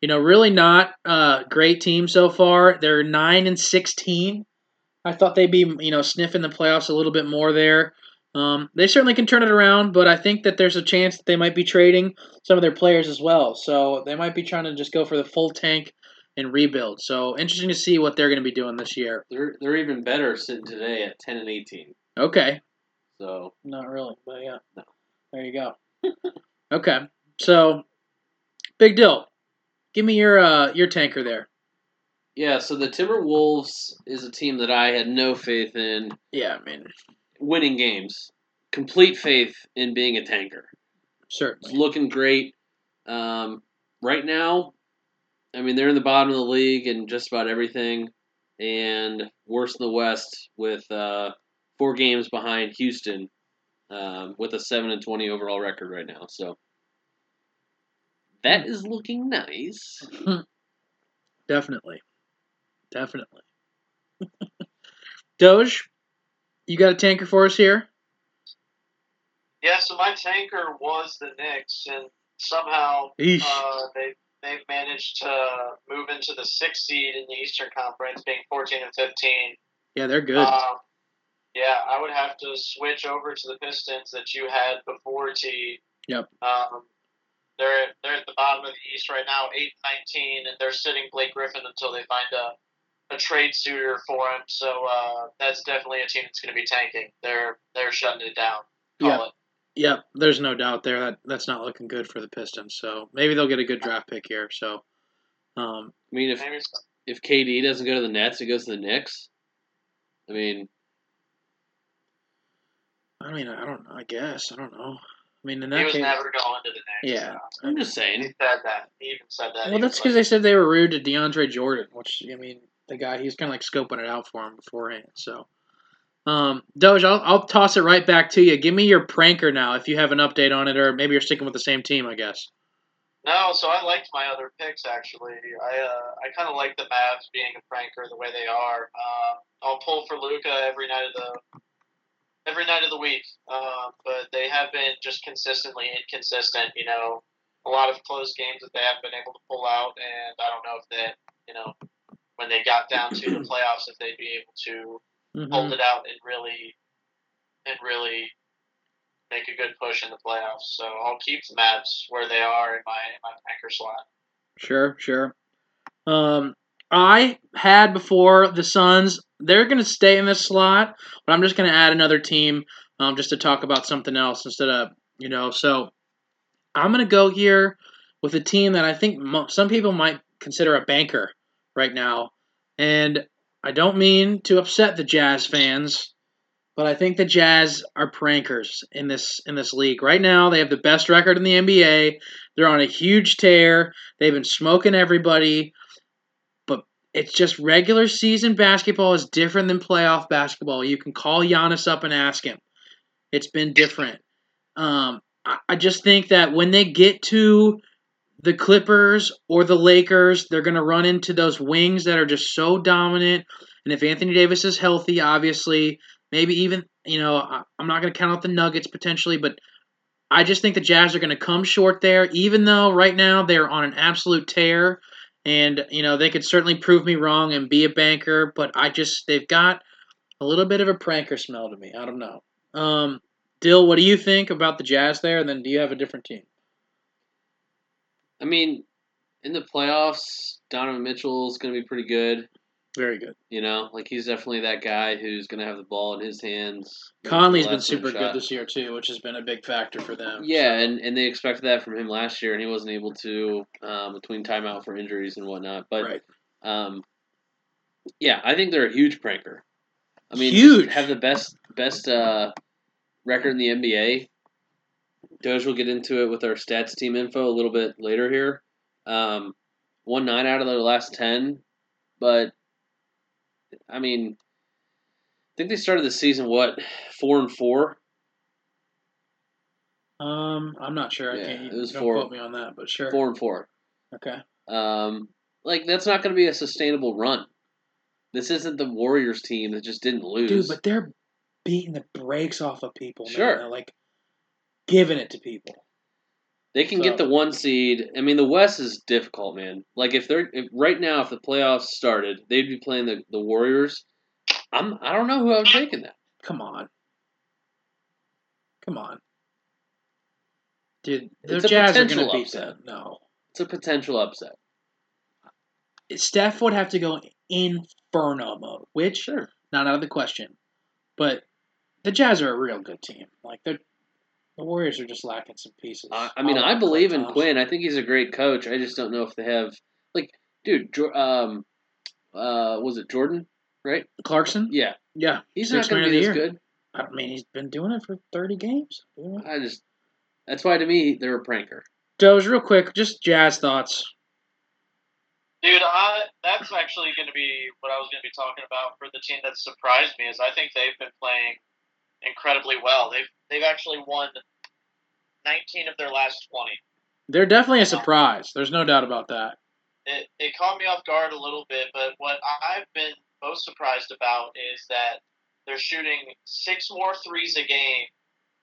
you know, really not a great team so far. They're nine and sixteen. I thought they'd be, you know, sniffing the playoffs a little bit more there. Um, they certainly can turn it around, but I think that there's a chance that they might be trading some of their players as well. So they might be trying to just go for the full tank and rebuild. So interesting to see what they're going to be doing this year.
They're they're even better sitting today at ten and eighteen.
Okay,
So
not really, but yeah,
No.
there you go. okay, so Big Dyl. Give me your uh, your tanker there.
yeah, so the Timberwolves is a team that I had no faith in
Yeah, I mean,
winning games. Complete faith in being a tanker. Sure,
it's
looking great. Um, right now, I mean, they're in the bottom of the league in just about everything, and worse in the West with uh, four games behind Houston, um, with a seven and twenty overall record right now. So that is looking nice.
Definitely. Definitely. Doge, you got a tanker for us here?
Yeah, so my tanker was the Knicks, and somehow uh, they they've managed to move into the sixth seed in the Eastern Conference, being 14 and 15.
Yeah, they're good.
Um, yeah, I would have to switch over to the Pistons that you had before T.
Yep.
Um, they're they're at the bottom of the East right now, eight and nineteen, and they're sitting Blake Griffin until they find a, a trade suitor for him. So uh, that's definitely a team that's going to be tanking. They're they're shutting it down. Call
Yeah.
it.
Yep, there's no doubt there that that's not looking good for the Pistons. So maybe they'll get a good draft pick here. So, um,
I mean, if
so.
if KD doesn't go to the Nets, he goes to the Knicks. I mean,
I mean, I don't. I guess I don't know. I mean, in
he was
case,
never going to the Knicks.
Yeah.
I'm just saying.
He said that. He even said that.
well, that's because
like,
they said they were rude to DeAndre Jordan, which I mean, the guy he's kind of like scoping it out for him beforehand. So, um, Doge, I'll I'll toss it right back to you. Give me your pranker now, if you have an update on it, or maybe you're sticking with the same team. I guess.
No, so I liked my other picks actually. I uh, I kind of like the Mavs being a pranker the way they are. Uh, I'll pull for Luka every night of the every night of the week, uh, but they have been just consistently inconsistent. You know, a lot of close games that they haven't been able to pull out, and I don't know if that you know when they got down to the playoffs if they'd be able to
Mhm.
hold it out and really and really make a good push in the playoffs. So I'll keep the Mavs where they are in my in my anchor slot.
Sure, sure. Um, I had before the Suns. They're going to stay in this slot, but I'm just going to add another team um, just to talk about something else instead of, you know, so I'm going to go here with a team that I think mo- some people might consider a banker right now. And I don't mean to upset the Jazz fans, but I think the Jazz are prankers in this in this league. Right now, they have the best record in the NBA. They're on a huge tear. They've been smoking everybody. It's just regular season basketball is different than playoff basketball. You can call Giannis up and ask him. It's been different. Um, I, I just think that when they get to the Clippers or the Lakers, they're going to run into those wings that are just so dominant. And if Anthony Davis is healthy, obviously, maybe even, you know, I, I'm not going to count out the Nuggets potentially, but I just think the Jazz are going to come short there, even though right now they're on an absolute tear. And, you know, they could certainly prove me wrong and be a banker, but I just, they've got a little bit of a pranker smell to me. I don't know. Um, Dyl, what do you think about the Jazz there? And then do you have a different team?
I mean, in the playoffs, Donovan Mitchell is going to be pretty good.
Very good.
You know, like he's definitely that guy who's going to have the ball in his hands.
Conley's been super good
shot.
this year too, which has been a big factor for them.
Yeah, and, and they expected that from him last year, and he wasn't able to um, between timeout for injuries and whatnot. But
right.
um, yeah, I think they're a huge pranker. I mean,
Huge.
have the best best uh, record in the NBA. Doge will get into it with our stats team info a little bit later here. Um, won nine out of their last ten, but I mean, I think they started the season what four and four.
Um, I'm not sure.
Yeah,
I can't.
it was
don't
four-
quote me on that, but sure.
Four and four.
Okay.
Um, like that's not going to be a sustainable run. This isn't the Warriors team that just didn't lose.
Dude, but they're beating the brakes off of people. Man.
Sure.
They're like giving it to people.
They can
so-
get the one seed. I mean, the West is difficult, man. Like if they're if, right now, if the playoffs started, they'd be playing the, the Warriors. I'm I don't know who I'm taking in that.
Come on. Come on. Dude, the
It's
Jazz are going to beat
upset.
them. No.
It's a potential upset.
Steph would have to go inferno mode, which
Sure.
not out of the question. But the Jazz are a real good team. Like they're the Warriors are just lacking some pieces.
I, I mean, I believe in Quin. I think he's a great coach. I just don't know if they have like, dude. Um, uh, was it Jordan? Right?
Clarkson.
Yeah,
Yeah,
he's
Sixth
not going to be this
the
good.
I mean he's been doing it for thirty games. dude.
I just that's why to me they're a pranker.
Doge, real quick, just Jazz thoughts.
Dude, I, that's actually going to be what I was going to be talking about for the team that surprised me. Is I think they've been playing incredibly well. They've they've actually won 19 of their last 20.
They're definitely a surprise. There's no doubt about that.
It it caught me off guard a little bit, but what I've been most surprised about is that they're shooting six more threes a game,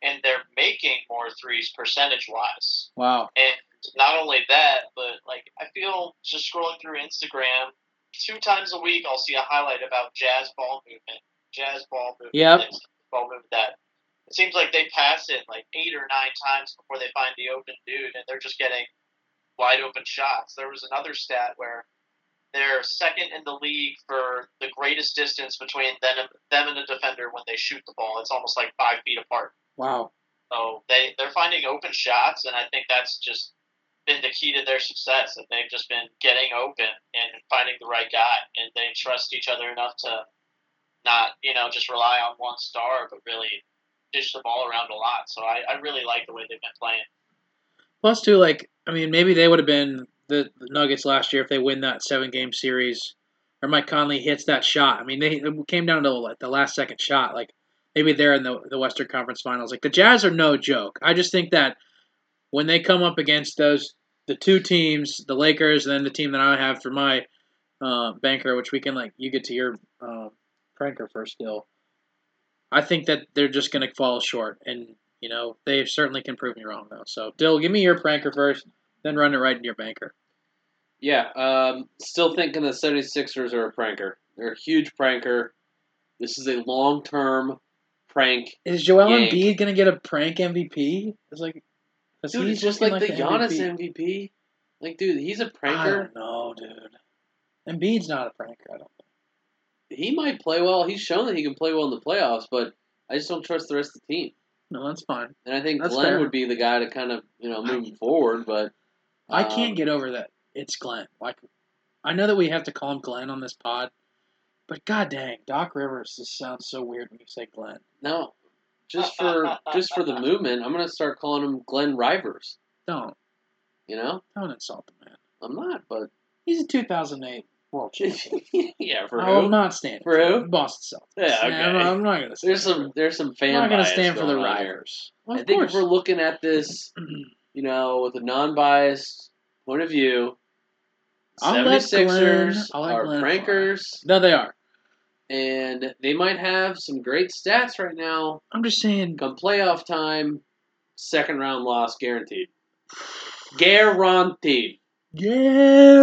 and they're making more threes percentage wise.
Wow.
And not only that, but like I feel just scrolling through Instagram, two times a week I'll see a highlight about jazz ball movement, jazz ball movement,
Yep.
ball movement that. It seems like they pass it like eight or nine times before they find the open dude, and they're just getting wide open shots. There was another stat where they're second in the league for the greatest distance between them and, them and a defender when they shoot the ball. It's almost like five feet apart.
Wow.
So they they're finding open shots, and I think that's just been the key to their success. That they've just been getting open and finding the right guy, and they trust each other enough to not you know just rely on one star, but really dish the ball around a lot. So I, I really like the way they've been playing.
Plus, too, like I mean, maybe they would have been the, the Nuggets last year if they win that seven game series, or Mike Conley hits that shot. I mean, they came down to like the last second shot. Like maybe they're in the the Western Conference Finals. Like the Jazz are no joke. I just think that when they come up against those the two teams, the Lakers, and then the team that I have for my uh, banker, which we can like you get to your uh, pranker first, still. I think that they're just going to fall short, and you know they certainly can prove me wrong though. So, Dyl, give me your pranker first, then run it right into your banker.
Yeah, um, still thinking the 76ers are a pranker. They're a huge pranker. This is a long term prank.
Is Joel
Yank.
Embiid going to get a prank MVP? It's like,
Dude,
he's
just
looking
like, the Giannis
MVP.
MVP. Like, dude, he's a pranker.
I don't know, dude. Embiid's not a pranker. I don't.
He might play well. He's shown that he can play well in the playoffs, but I just don't trust the rest of the team.
No, that's fine.
And I think
That's
Glenn
fair.
would be the guy to kind of, you know, moving forward, but.
I
um,
can't get over that. It's Glenn. Like, I know that we have to call him Glenn on this pod, but god dang, Doc Rivers just sounds so weird when you say Glenn.
No. Just for just for the movement, I'm gonna start calling him Glenn Rivers.
Don't
You know?
don't insult the man.
I'm not, but
He's a 2008 world champion.
yeah, for
I will
who?
not stand
For who?
Boston Celtics.
Yeah, okay.
I'm, I'm not going to.
Stand there's some there's some fan.
I'm not going to
bias
stand for the. Riders. Well,
I think
course.
if we're looking at this, you know, with a non-biased point of view,
I'll let
76ers
Glenn- I'll let
are prankers,
no, they are.
and they might have some great stats right now.
I'm just saying.
Come playoff time, second round loss guaranteed. Guaranteed.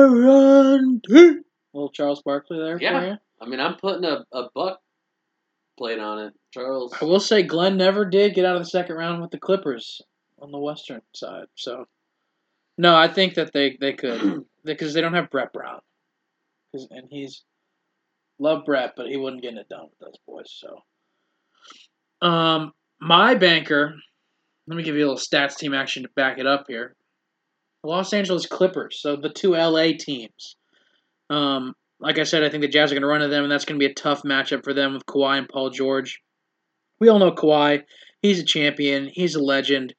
Guaranteed. Little Charles Barkley there
Yeah.
for you.
I mean, I'm putting a, a buck plate on it. Charles.
I will say Glenn never did get out of the second round with the Clippers on the Western side. So, no, I think that they, they could because they don't have Brett Brown, and he's Love Brett, but he wasn't getting it done with those boys. So, um, my banker. Let me give you a little stats team action to back it up here. Los Angeles Clippers, so the two LA teams. Um, like I said, I think the Jazz are going to run to them, and that's going to be a tough matchup for them with Kawhi and Paul George. We all know Kawhi. He's a champion. He's a legend.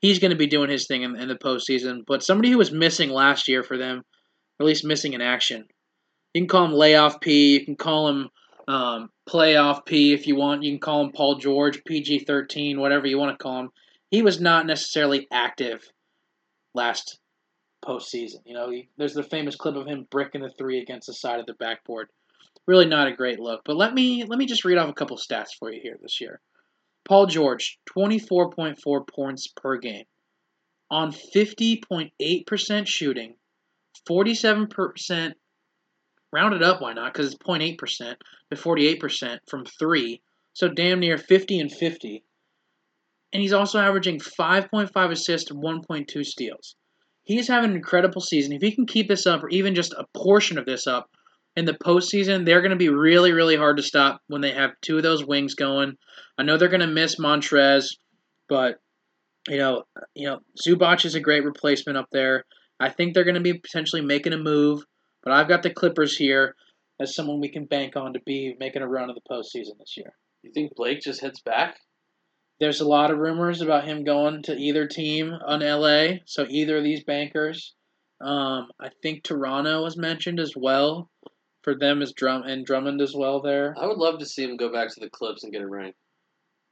He's going to be doing his thing in, in the postseason. But somebody who was missing last year for them, or at least missing in action, you can call him layoff P. You can call him um, playoff P if you want. You can call him Paul George, PG 13, whatever you want to call him. He was not necessarily active last postseason. You know, he, there's the famous clip of him bricking the three against the side of the backboard. Really not a great look. But let me let me just read off a couple stats for you here this year. Paul George, 24.4 points per game, on 50.8% shooting, 47% rounded up. Why not? Because it's 0.8% to 48% from three, so damn near 50 and 50. And he's also averaging 5.5 assists, and 1.2 steals he is having an incredible season. If he can keep this up, or even just a portion of this up in the postseason, they're going to be really, really hard to stop when they have two of those wings going. I know they're going to miss Montrezl, but you know, you know, Zubac is a great replacement up there. I think they're going to be potentially making a move, but I've got the Clippers here as someone we can bank on to be making a run of the postseason this year.
You think Blake just heads back?
There's a lot of rumors about him going to either team on LA, so either of these bankers. Um, I think Toronto was mentioned as well for them as Drum and Drummond as well there.
I would love to see him go back to the Clips and get a ring.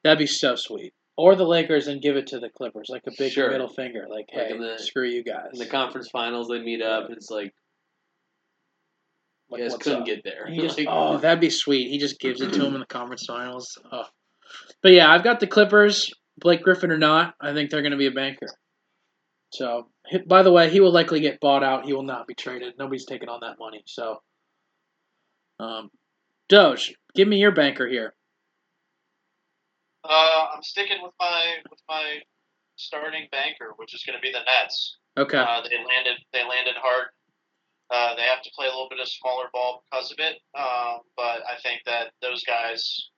That'd be so sweet. Or the Lakers and give it to the Clippers, like a big
Sure.
middle finger, like,
Like
hey,
the-
screw you guys.
In the conference finals, they meet up. It's like
Like,
you guys couldn't
up?
get there.
He just,
Like,
oh, that'd be sweet. He just gives it to him in the conference finals. Oh. But yeah, I've got the Clippers, Blake Griffin or not. I think they're going to be a banker. So, by the way, he will likely get bought out. He will not be traded. Nobody's taking on that money. So, um, Doge, give me your banker here.
Uh, I'm sticking with my with my starting banker, which is going to be the Nets.
Okay.
Uh, they landed they landed hard. Uh, they have to play a little bit of smaller ball because of it, um, but I think that those guys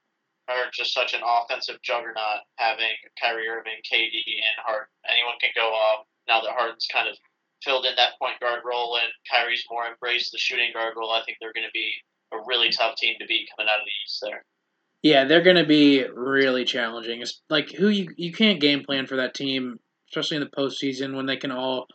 are just such an offensive juggernaut. Having Kyrie Irving, KD, and Harden, anyone can go up. Now that Harden's kind of filled in that point guard role, and Kyrie's more embraced the shooting guard role, I think they're going to be a really tough team to beat coming out of the East. There.
Yeah, they're going to be really challenging. It's like who you you can't game plan for that team, especially in the postseason when they can all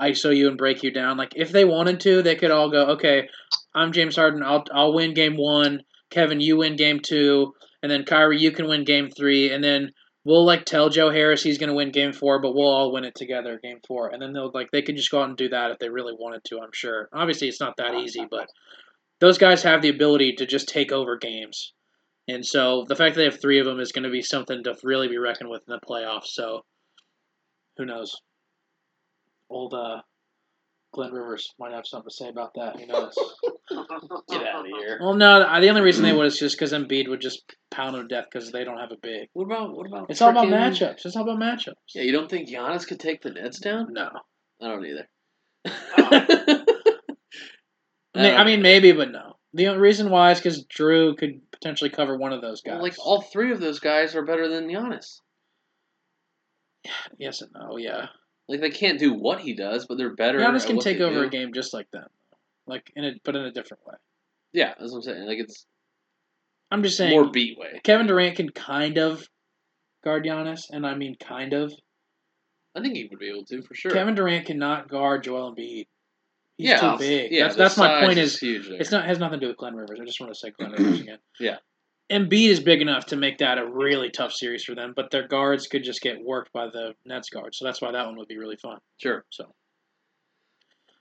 ISO you and break you down. Like if they wanted to, they could all go, okay, I'm James Harden. I'll I'll win game one. Kevin, you win game two, and then Kyrie, you can win game three, and then we'll like tell Joe Harris he's going to win game four, but we'll all win it together, game four, and then they'll like they could just go out and do that if they really wanted to. I'm sure. Obviously, it's not that easy, but those guys have the ability to just take over games. And so the fact that they have three of them is going to be something to really be reckoned with in the playoffs. So who knows? Old uh, Glenn Rivers might have something to say about that. Who knows?
Get out of here.
well, no, the only reason they would is just because Embiid would just pound them to death because they don't have a big.
What about what about?
It's all about
frickin-
matchups. It's all about matchups.
Yeah, you don't think Giannis could take the Nets down?
No.
I don't either.
I mean, I mean, maybe, but no. The only reason why is because Drew could potentially cover one of those guys.
like all three of those guys are better than Giannis.
yes and no, yeah.
Like they can't do what he does, but they're better.
Giannis
at
can
what
take
they
over
do.
a game just like that, like in a but in a different way.
Yeah, that's what I'm saying. Like it's
I'm just saying
more beat way.
Kevin Durant can kind of guard Giannis, and I mean kind of.
I think he would be able to for sure.
Kevin Durant cannot guard Joel Embiid. He's
yeah,
too big.
Yeah,
that's that's my point. Is
huge.
It's not has nothing to do with Glenn Rivers. I just want to say Glenn Rivers again.
Yeah.
Embiid is big enough to make that a really tough series for them, but their guards could just get worked by the Nets guards. So that's why that one would be really fun.
sure.
So,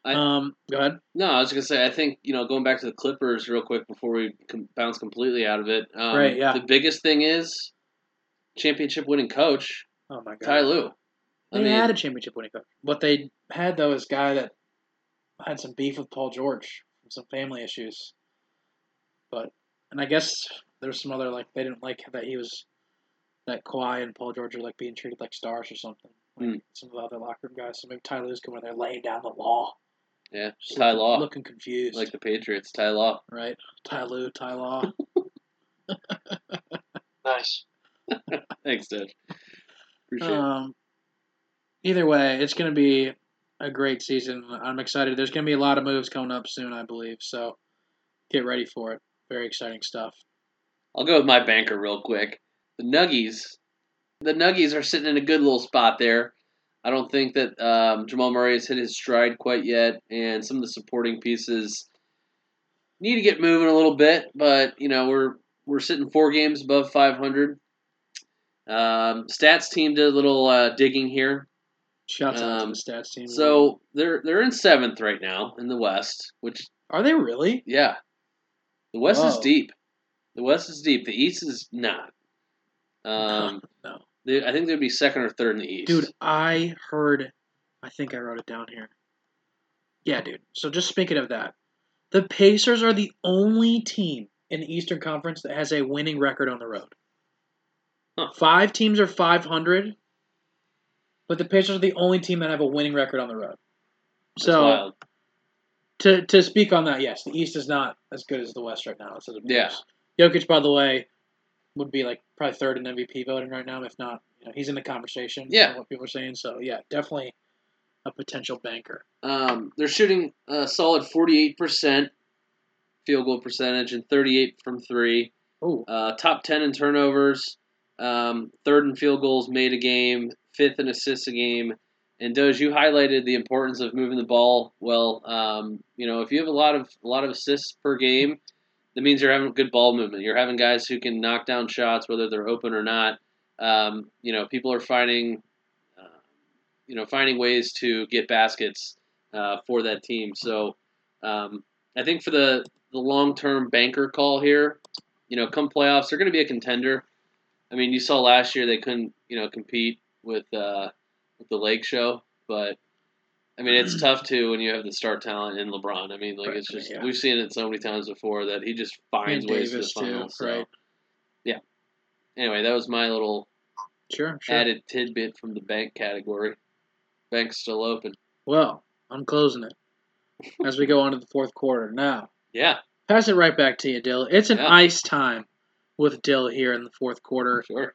I-
um, go ahead.
No, I was gonna say. I think you know going back to the Clippers real quick before we com- bounce completely out of it. Um,
Right, yeah.
The biggest thing is championship winning coach
Oh my god,
Ty Lue. I
They
mean,
had a championship winning coach. What they had though is a guy that had some beef with Paul George, from some family issues. But and I guess there's some other like they didn't like that he was that Kawhi and Paul George are like being treated like stars or something. Like
Hmm.
some of the other locker room guys. So maybe Ty Lue's coming in there laying down the law.
Yeah,
Just
Ty Law,
looking confused.
like the Patriots. Ty Law.
right? Ty Lue, Ty Law.
Nice.
Thanks, Dave. Appreciate it.
Um, either way, it's going to be a great season. I'm excited. There's going to be a lot of moves coming up soon, I believe. So get ready for it. Very exciting stuff.
I'll go with my banker real quick. The Nuggies. The Nuggies are sitting in a good little spot there. I don't think that um, Jamal Murray has hit his stride quite yet, and some of the supporting pieces need to get moving a little bit. But you know, we're we're sitting four games above 500. Um, stats team did a little uh, digging here.
Shouts out to
Um,
the stats team.
So they're they're in seventh right now in the West, which
are they really?
yeah, the West is deep. The West is deep. The East is not. Um,
no,
they, I think they'd be second or third in the East.
dude. I heard. I think I wrote it down here. Yeah, dude. So just speaking of that, the Pacers are the only team in the Eastern Conference that has a winning record on the road.
Huh.
Five teams are 500, but the Pacers are the only team that have a winning record on the road.
That's
So
wild.
to to speak on that, yes, the East is not as good as the West right now. So the
Yeah.
Jokic, by the way, would be like probably third in MVP voting right now, if not, you know, he's in the conversation.
Yeah.
What people are saying. So yeah, definitely a potential banker.
Um, they're shooting a solid forty-eight percent field goal percentage and thirty-eight from three.
Oh,
Uh, top ten in turnovers, um, third in field goals made a game, fifth in assists a game. And Doge, you highlighted the importance of moving the ball well. Um, you know, if you have a lot of a lot of assists per game, that means you're having good ball movement. You're having guys who can knock down shots, whether they're open or not. Um, you know, people are finding, uh, you know, finding ways to get baskets uh, for that team. So, um, I think for the the long term banker call here, you know, come playoffs, they're going to be a contender. I mean, you saw last year they couldn't, you know, compete with uh, with the Lake Show, but I mean, it's tough too when you have the star talent in LeBron. I mean, like
Right,
it's just
yeah.
we've seen it so many times before that he just finds
And
ways
Davis,
to the
too,
final. So,
right. Yeah.
Anyway, that was my little
sure, sure.
added tidbit from the bank category. Bank's still open.
Well, I'm closing it as we go on to the fourth quarter. Now,
Yeah,
pass it right back to you, Dyl. It's an
Yeah.
ice time with Dyl here in the fourth quarter.
sure.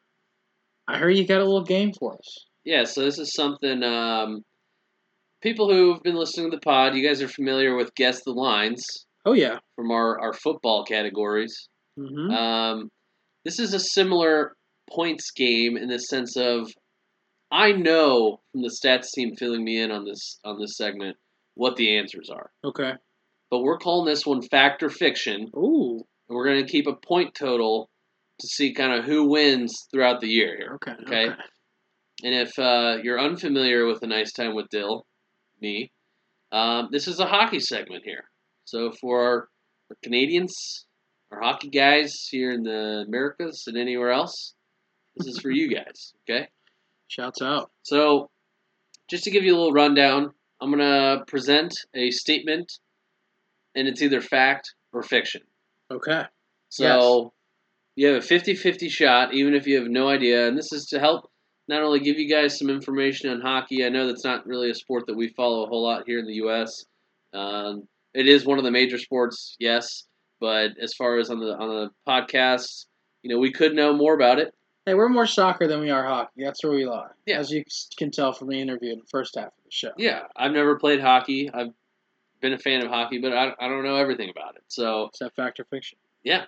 I heard you got a little game for us.
Yeah, so this is something um, people who've been listening to the pod, you guys are familiar with guess the lines
Oh yeah.
from our, our football categories.
hmm
Um, this is a similar points game in the sense of I know from the stats team filling me in on this on this segment what the answers are,
okay.
but we're calling this one fact or fiction,
Ooh.
and we're going to keep a point total to see kind of who wins throughout the year here.
Okay.
Okay. And if uh, you're unfamiliar with a nice time with Dyl, me, um, this is a hockey segment here. So for our, our Canadians, our hockey guys here in the Americas and anywhere else, this is for you guys. Okay.
Shouts out.
So just to give you a little rundown, I'm gonna present a statement, and it's either fact or fiction.
Okay.
So you have a 50-50 shot, even if you have no idea. And this is to help not only give you guys some information on hockey. I know that's not really a sport that we follow a whole lot here in the U.S. Um, it is one of the major sports, yes, but as far as on the on the podcast, you know, we could know more about it.
Hey, we're more soccer than we are hockey. That's where we lie.
Yeah.
As you can tell from the interview in the first half of the show.
Yeah, I've never played hockey. I've been a fan of hockey, but I, I don't know everything about it. So
that fact or fiction?
yeah,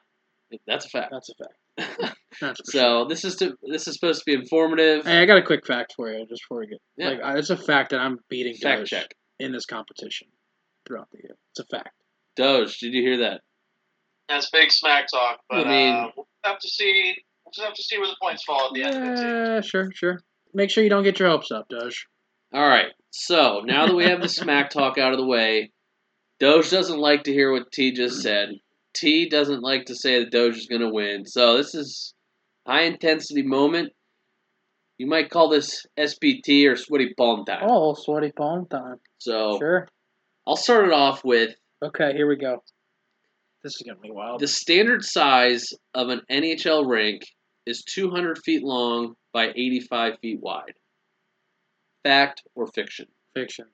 that's a fact.
That's a fact. That's for sure.
so this is to this is supposed to be informative.
Hey, I got a quick fact for you just before we get.
Yeah.
Like, it's a fact that I'm beating
Fact
Doge
check.
in this competition throughout the year. It's a fact.
Doge, did you hear that?
That's big smack talk, but
I mean-
uh, we'll have to see. We'll just have to see where the points fall at the end of it. Too.
Yeah, sure, sure. Make sure you don't get your hopes up, Doge.
All right. So now that we have the smack talk out of the way, Doge doesn't like to hear what T just said. T doesn't like to say that Doge is going to win. So this is high intensity moment. You might call this SPT or sweaty palm time.
Oh, sweaty palm time.
So
Sure.
I'll start it off with
Okay, here we go. This is gonna be wild.
the standard size of an NHL rink is 200 feet long by 85 feet wide. Fact or fiction?
Fiction.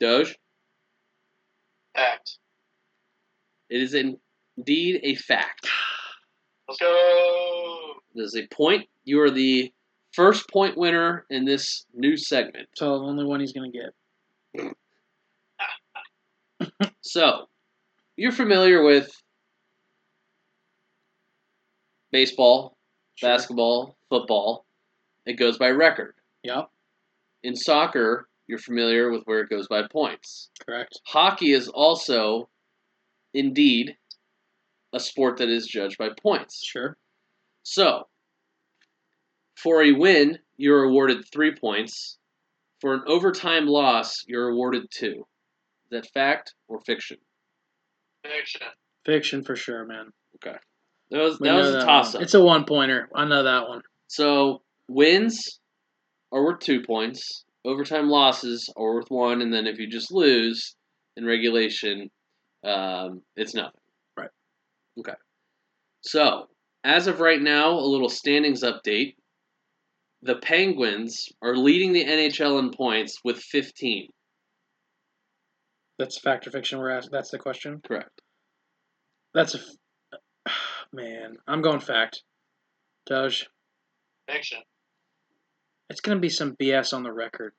Doge.
Fact.
It is indeed a fact.
Let's go.
It is a point. You are the first point winner in this new segment.
So the only one he's gonna get.
So, you're familiar with baseball,
Sure.
basketball, football. It goes by record.
Yep.
In soccer, you're familiar with where it goes by points.
Correct.
Hockey is also, indeed, a sport that is judged by points.
Sure.
So, for a win, you're awarded three points. For an overtime loss, you're awarded two. Is that fact or fiction?
Fiction.
Fiction for sure, man. Okay.
That was,
We
that was a
one.
toss up.
It's a one pointer. I know that one.
So wins are worth two points. Overtime losses are worth one, and then if you just lose in regulation, um, it's nothing.
Right.
Okay. So as of right now, a little standings update. The Penguins are leading the NHL in points with 15.
That's fact or fiction. We're asking. That's the question.
Correct.
That's a. f- Man, I'm going fact. Doge,
Fiction.
it's gonna be some BS on the record.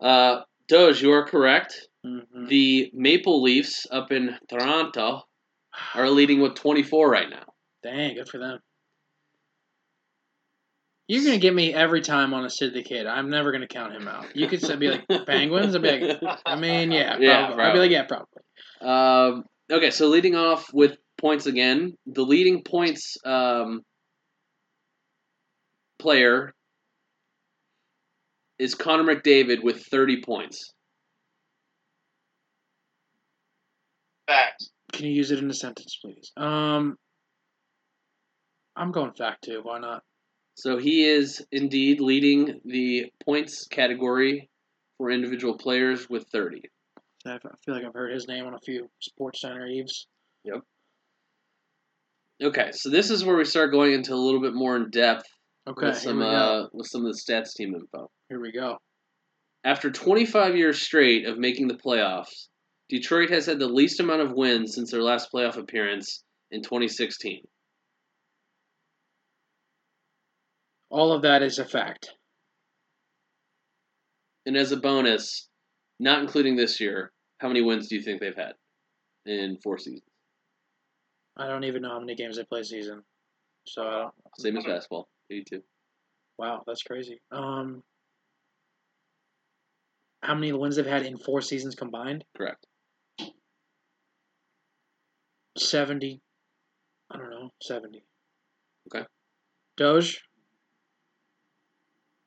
Uh, Doge, you are correct.
hmm
The Maple Leafs up in Toronto are leading with 24 right now.
Dang, good for them. You're gonna get me every time on a Sid the Kid. I'm never gonna count him out. You could say be like Penguins. I'd be like, I mean, yeah,
Yeah,
probably. I'd be like, yeah, probably.
Um, okay, so leading off with points again, the leading points um, player is Connor McDavid with 30 points.
Fact.
Can you use it in a sentence, please? Um, I'm going fact too. Why not?
So he is indeed leading the points category for individual players with 30.
I feel like I've heard his name on a few Sports Center Eves. Yep.
Okay, so this is where we start going into a little bit more in depth
Okay,
with some uh, with some of the stats team info.
Here we go.
After 25 years straight of making the playoffs, Detroit has had the least amount of wins since their last playoff appearance in 2016.
All of that is a fact.
And as a bonus, not including this year, how many wins do you think they've had in four seasons?
I don't even know how many games they play season. So I don't,
Same as basketball, 82.
wow, that's crazy. Um, how many wins they've had in four seasons combined?
Correct.
Seventy. I don't know, seventy.
Okay.
Doge.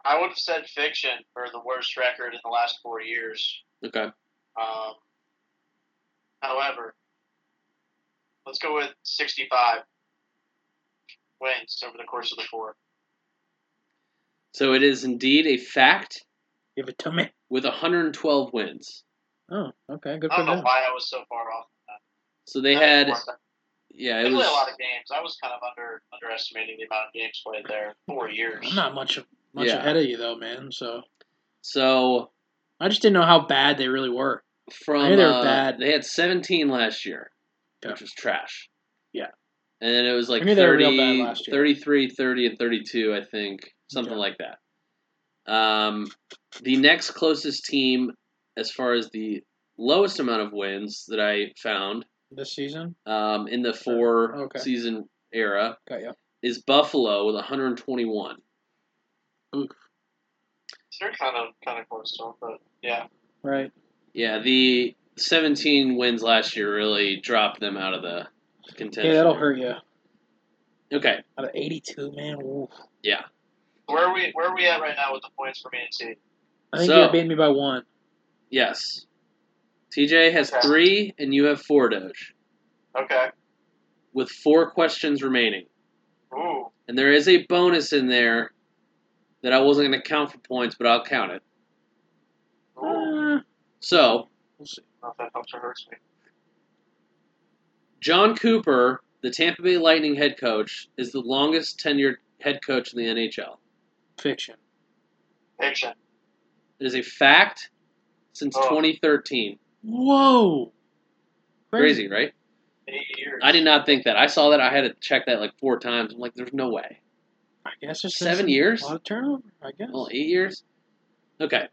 I would have said fiction for the worst record in the last four years.
Okay.
Um, however, let's go with 65 wins over the course of the four.
So it is indeed a fact
Give it to me.
with 112 wins.
Oh, okay, good
I
for
don't know
them.
why I was so far off.
So they
That
had,
was-
yeah,
They
it
play a lot of games. I was kind of under underestimating the amount of games played there. Four years.
I'm not much much
Yeah.
ahead of you though, man. So
so
I just didn't know how bad they really were.
from,
I knew they were
uh,
bad.
they had 17 last year,
Yeah.
which was trash.
Yeah.
And then it was like
I knew they were
30,
real bad last year.
33, 30, and 32, I think. Something
Okay.
like that. Um, the next closest team, as far as the lowest amount of wins that I found
This season,
um, in the four
Okay.
season era,
got you.
is Buffalo with 121.
They're kind of kind of close to them, but yeah.
Right.
Yeah, the 17 wins last year really dropped them out of the contention.
Yeah, that'll hurt you.
Okay,
Out of 82, man. Oof.
Where are we? Where are we at right now with the points for Man City?
I think
So-
you beat me by one.
yes. Teej has
Okay.
three, and you have four, Doge,
Okay.
with four questions remaining.
Ooh.
And there is a bonus in there that I wasn't going to count for points, but I'll count it.
Ooh.
Uh,
So,
we'll see.
Don't that helps or hurts me.
Jon Cooper, the Tampa Bay Lightning head coach, is the longest tenured head coach in the NHL.
Fiction.
Fiction.
It is a fact since
Oh.
2013.
Whoa.
Crazy, right?
Eight years.
I did not think that. I saw that. I had to check that like four times. I'm like, there's no way.
I guess there's
Seven years?
A lot of turnover. I guess.
Well, eight years. Okay.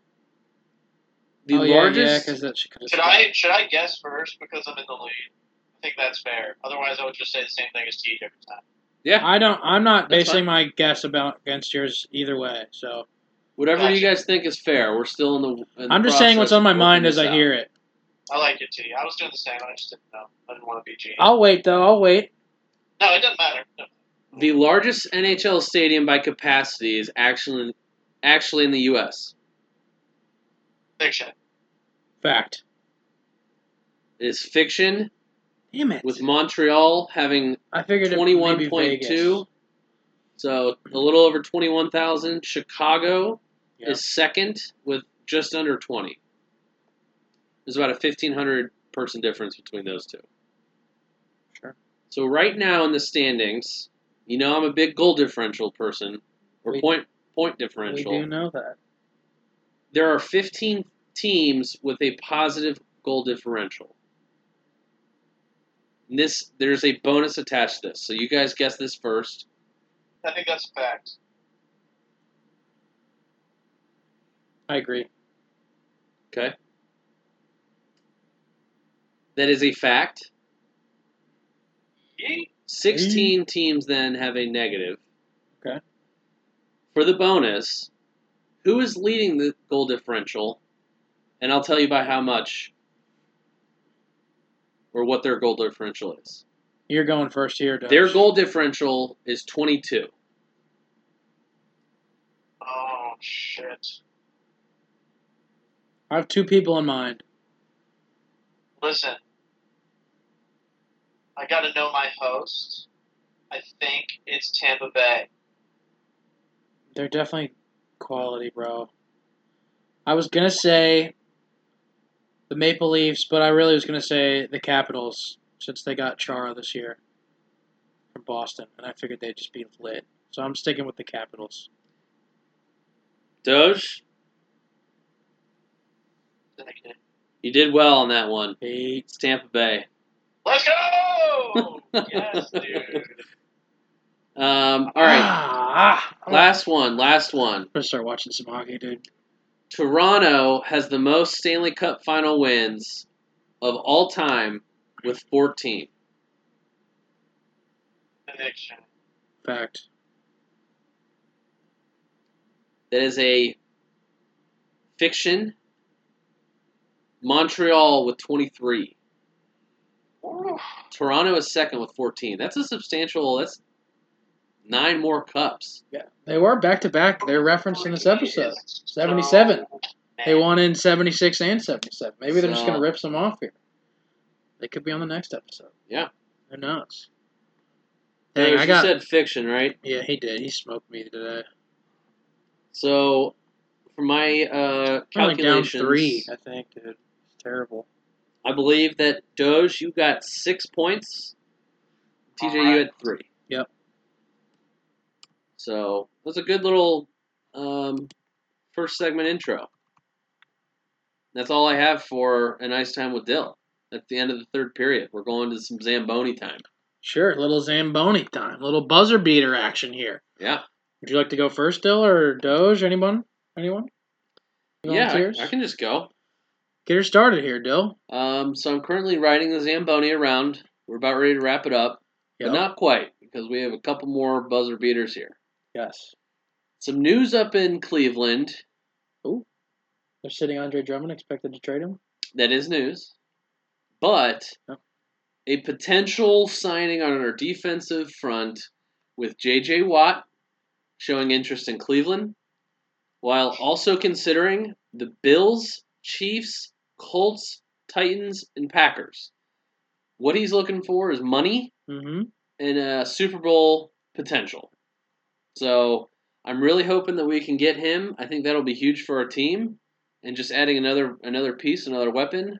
The
oh, yeah,
largest.
Yeah, because that she could have.
Should I should I guess first because I'm in the lead? I think that's fair. Otherwise, I would just say the same thing as Teej every time.
yeah.
I don't. I'm not
That's
basing
fine.
my guess about against yours either way. So
Whatever you guys think is fair. We're still in the. in
I'm just saying what's on my mind as I
out.
hear it.
I like it, too. I was doing the same. I just didn't know. I didn't want to be
i'll wait though. I'll wait.
No, it doesn't matter. No.
The largest NHL stadium by capacity is actually actually in the U.S.
Fiction.
Fact.
It is fiction,
Damn it.
with Montreal having
I figured it
twenty one
maybe
point
Vegas.
two, so a little over twenty one thousand. Chicago
Yeah.
is second with just under twenty. There's about a fifteen hundred person difference between those two.
Sure.
So right now in the standings, you know I'm a big goal differential person or
We-
point point
We
differential.
do know that.
There are 15 teams with a positive goal differential. And This there's a bonus attached to this, so you guys guess this first.
I think that's a fact.
I agree.
Okay. That is a fact. 16 teams then have a negative.
Okay.
For the bonus, who is leading the goal differential? And I'll tell you by how much or what their goal differential is.
You're going first here, Doge.
Their goal differential is 22.
Oh shit.
I have two people in mind.
Listen. I got to know my host. I think it's Tampa Bay.
They're definitely quality, bro. I was gonna say the Maple Leafs, but I really was gonna say the Capitals since they got Chara this year from Boston, and I figured they'd just be lit. So I'm sticking with the Capitals.
Doge, you did well on that one.
Eight.
It's Tampa Bay.
Let's go! yes, dude.
Um, all right,
Ah, ah.
last one, last one.
I'm gonna start watching some hockey, dude.
Toronto has the most Stanley Cup final wins of all time with 14.
Addiction.
Fact.
That is a fiction. Montreal with 23.
Ooh.
Toronto is second with 14. That's a substantial. That's nine more cups.
Yeah, they were back to back. They're referenced in this episode. 77. They won in 76 and 77. Maybe they're just going to rip some off here. They could be on the next episode.
Yeah.
Who knows? Dang,
Doge,
I
you
got.
said fiction, right?
Yeah, he did. He smoked me today.
So, for my uh,
I'm down three, I think, dude. It's terrible.
I believe that Doge, you got six points. Teej, you had three.
Yep.
So it was a good little um, first segment intro. That's all I have for a nice time with Dyl. At the end of the third period, we're going to some Zamboni time.
Sure, little Zamboni time. Little buzzer beater action here.
Yeah,
Would you like to go first, Dyl, or Doge? Anyone? Anyone?
yeah? I, I can just go.
Get her started here, Dyl.
Um, so I'm currently riding the Zamboni around. We're about ready to wrap it up,
Yep.
but not quite because we have a couple more buzzer beaters here.
Yes.
Some news up in Cleveland.
Oh, they're sitting Andre Drummond, expected to trade him.
That is news. But a potential signing on our defensive front with J.J. Watt showing interest in Cleveland, while also considering the Bills, Chiefs, Colts, Titans, and Packers. What he's looking for is money
Mm-hmm.
and a Super Bowl potential. So I'm really hoping that we can get him. I think that'll be huge for our team, and just adding another another piece, another weapon,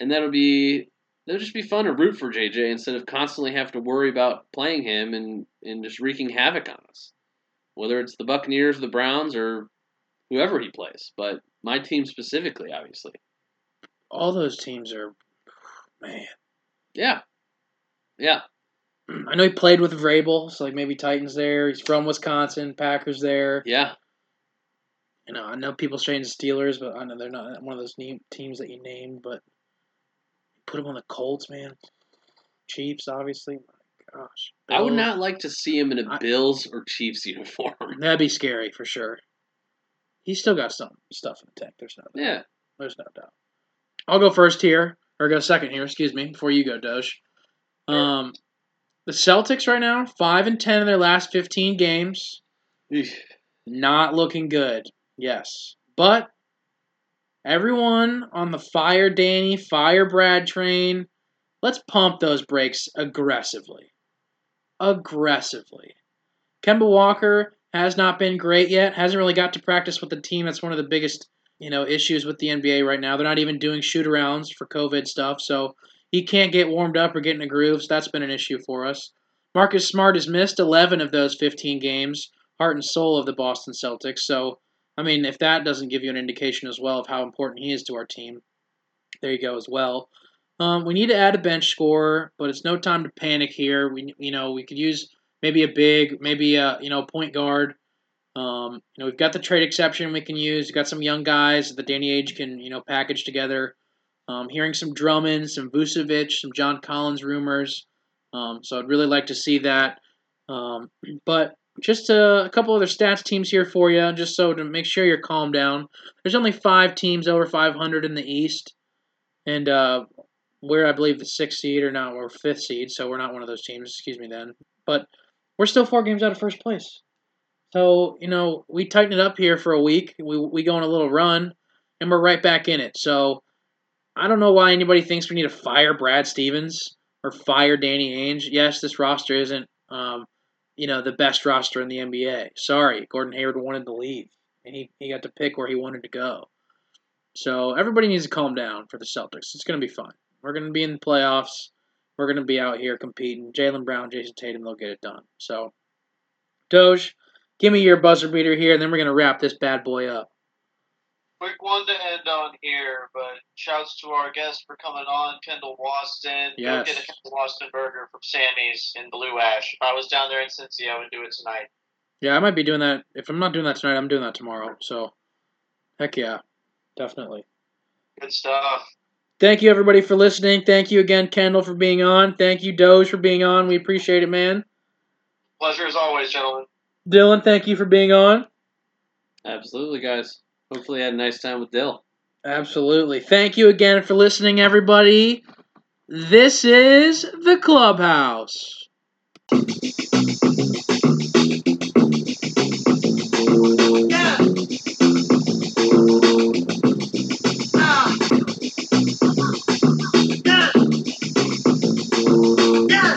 and that'll be that'll just be fun to root for JJ instead of constantly have to worry about playing him and and just wreaking havoc on us, whether it's the Buccaneers, the Browns, or whoever he plays. But my team specifically, obviously.
All those teams are, man.
Yeah. Yeah.
I know he played with Vrabel, so like maybe Titans there. He's from Wisconsin, Packers there.
Yeah.
You know, I know people saying Steelers, but I know they're not one of those ne- teams that you named. But put him on the Colts, man. Chiefs, obviously. My gosh,
I would not like to see him in a
I-
Bills or Chiefs uniform.
That'd be scary for sure. He's still got some stuff in the tank. There's no, doubt.
yeah.
there's no doubt. I'll go first here, or go second here. Excuse me, before you go, Doge. Um, the Celtics right now, five and ten in their last fifteen games.
Eesh.
Not looking good. Yes. But everyone on the fire Danny, fire Brad train, let's pump those brakes aggressively. Aggressively. Kemba Walker has not been great yet. Hasn't really got to practice with the team. That's one of the biggest, you know, issues with the NBA right now. They're not even doing shoot arounds for COVID stuff, so he can't get warmed up or get in a groove. So that's been an issue for us. Marcus Smart has missed 11 of those 15 games heart and soul of the Boston Celtics. So, I mean, if that doesn't give you an indication as well of how important he is to our team, there you go as well. Um, we need to add a bench scorer, but it's no time to panic here. We, you know, we could use maybe a big, maybe a you know point guard. Um, you know, we've got the trade exception we can use. We've got some young guys that Danny Ainge can you know package together. Um, hearing some Drummond, some Vucevic, some John Collins rumors. Um, so I'd really like to see that. Um, but just a, a couple other stats teams here for you, just so to make sure you're calmed down. There's only five teams over 500 in the East, and uh, we're I believe the sixth seed or not, or fifth seed, so we're not one of those teams. Excuse me, then. But we're still four games out of first place. So you know we tighten it up here for a week. We we go on a little run, and we're right back in it. So I don't know why anybody thinks we need to fire Brad Stevens or fire Danny Ainge. Yes, this roster isn't. Um, you know, the best roster in the NBA. Sorry, Gordon Hayward wanted to leave, and he, he got to pick where he wanted to go. So everybody needs to calm down for the Celtics. It's going to be fun. We're going to be in the playoffs. We're going to be out here competing. Jaylen Brown, Jayson Tatum, they'll get it done. So, Doge, give me your buzzer beater here, and then we're going to wrap this bad boy up.
Quick one to end on here, but shouts to our guest for coming on, Kendall Waston.
Yes.
Go get a Kendall Waston burger from Sammy's in Blue Ash. If I was down there in Cincy, I would do it tonight.
Yeah, I might be doing that. If I'm not doing that tonight, I'm doing that tomorrow. So, heck yeah, definitely.
Good stuff.
Thank you, everybody, for listening. Thank you again, Kendall, for being on. Thank you, Doge, for being on. We appreciate it, man.
Pleasure as always, gentlemen.
Dylan, thank you for being on.
Absolutely, guys. Hopefully, you had a nice time with Dyl.
Absolutely. Thank you again for listening, everybody. This is the clubhouse. Yeah. Ah. Yeah. Yeah.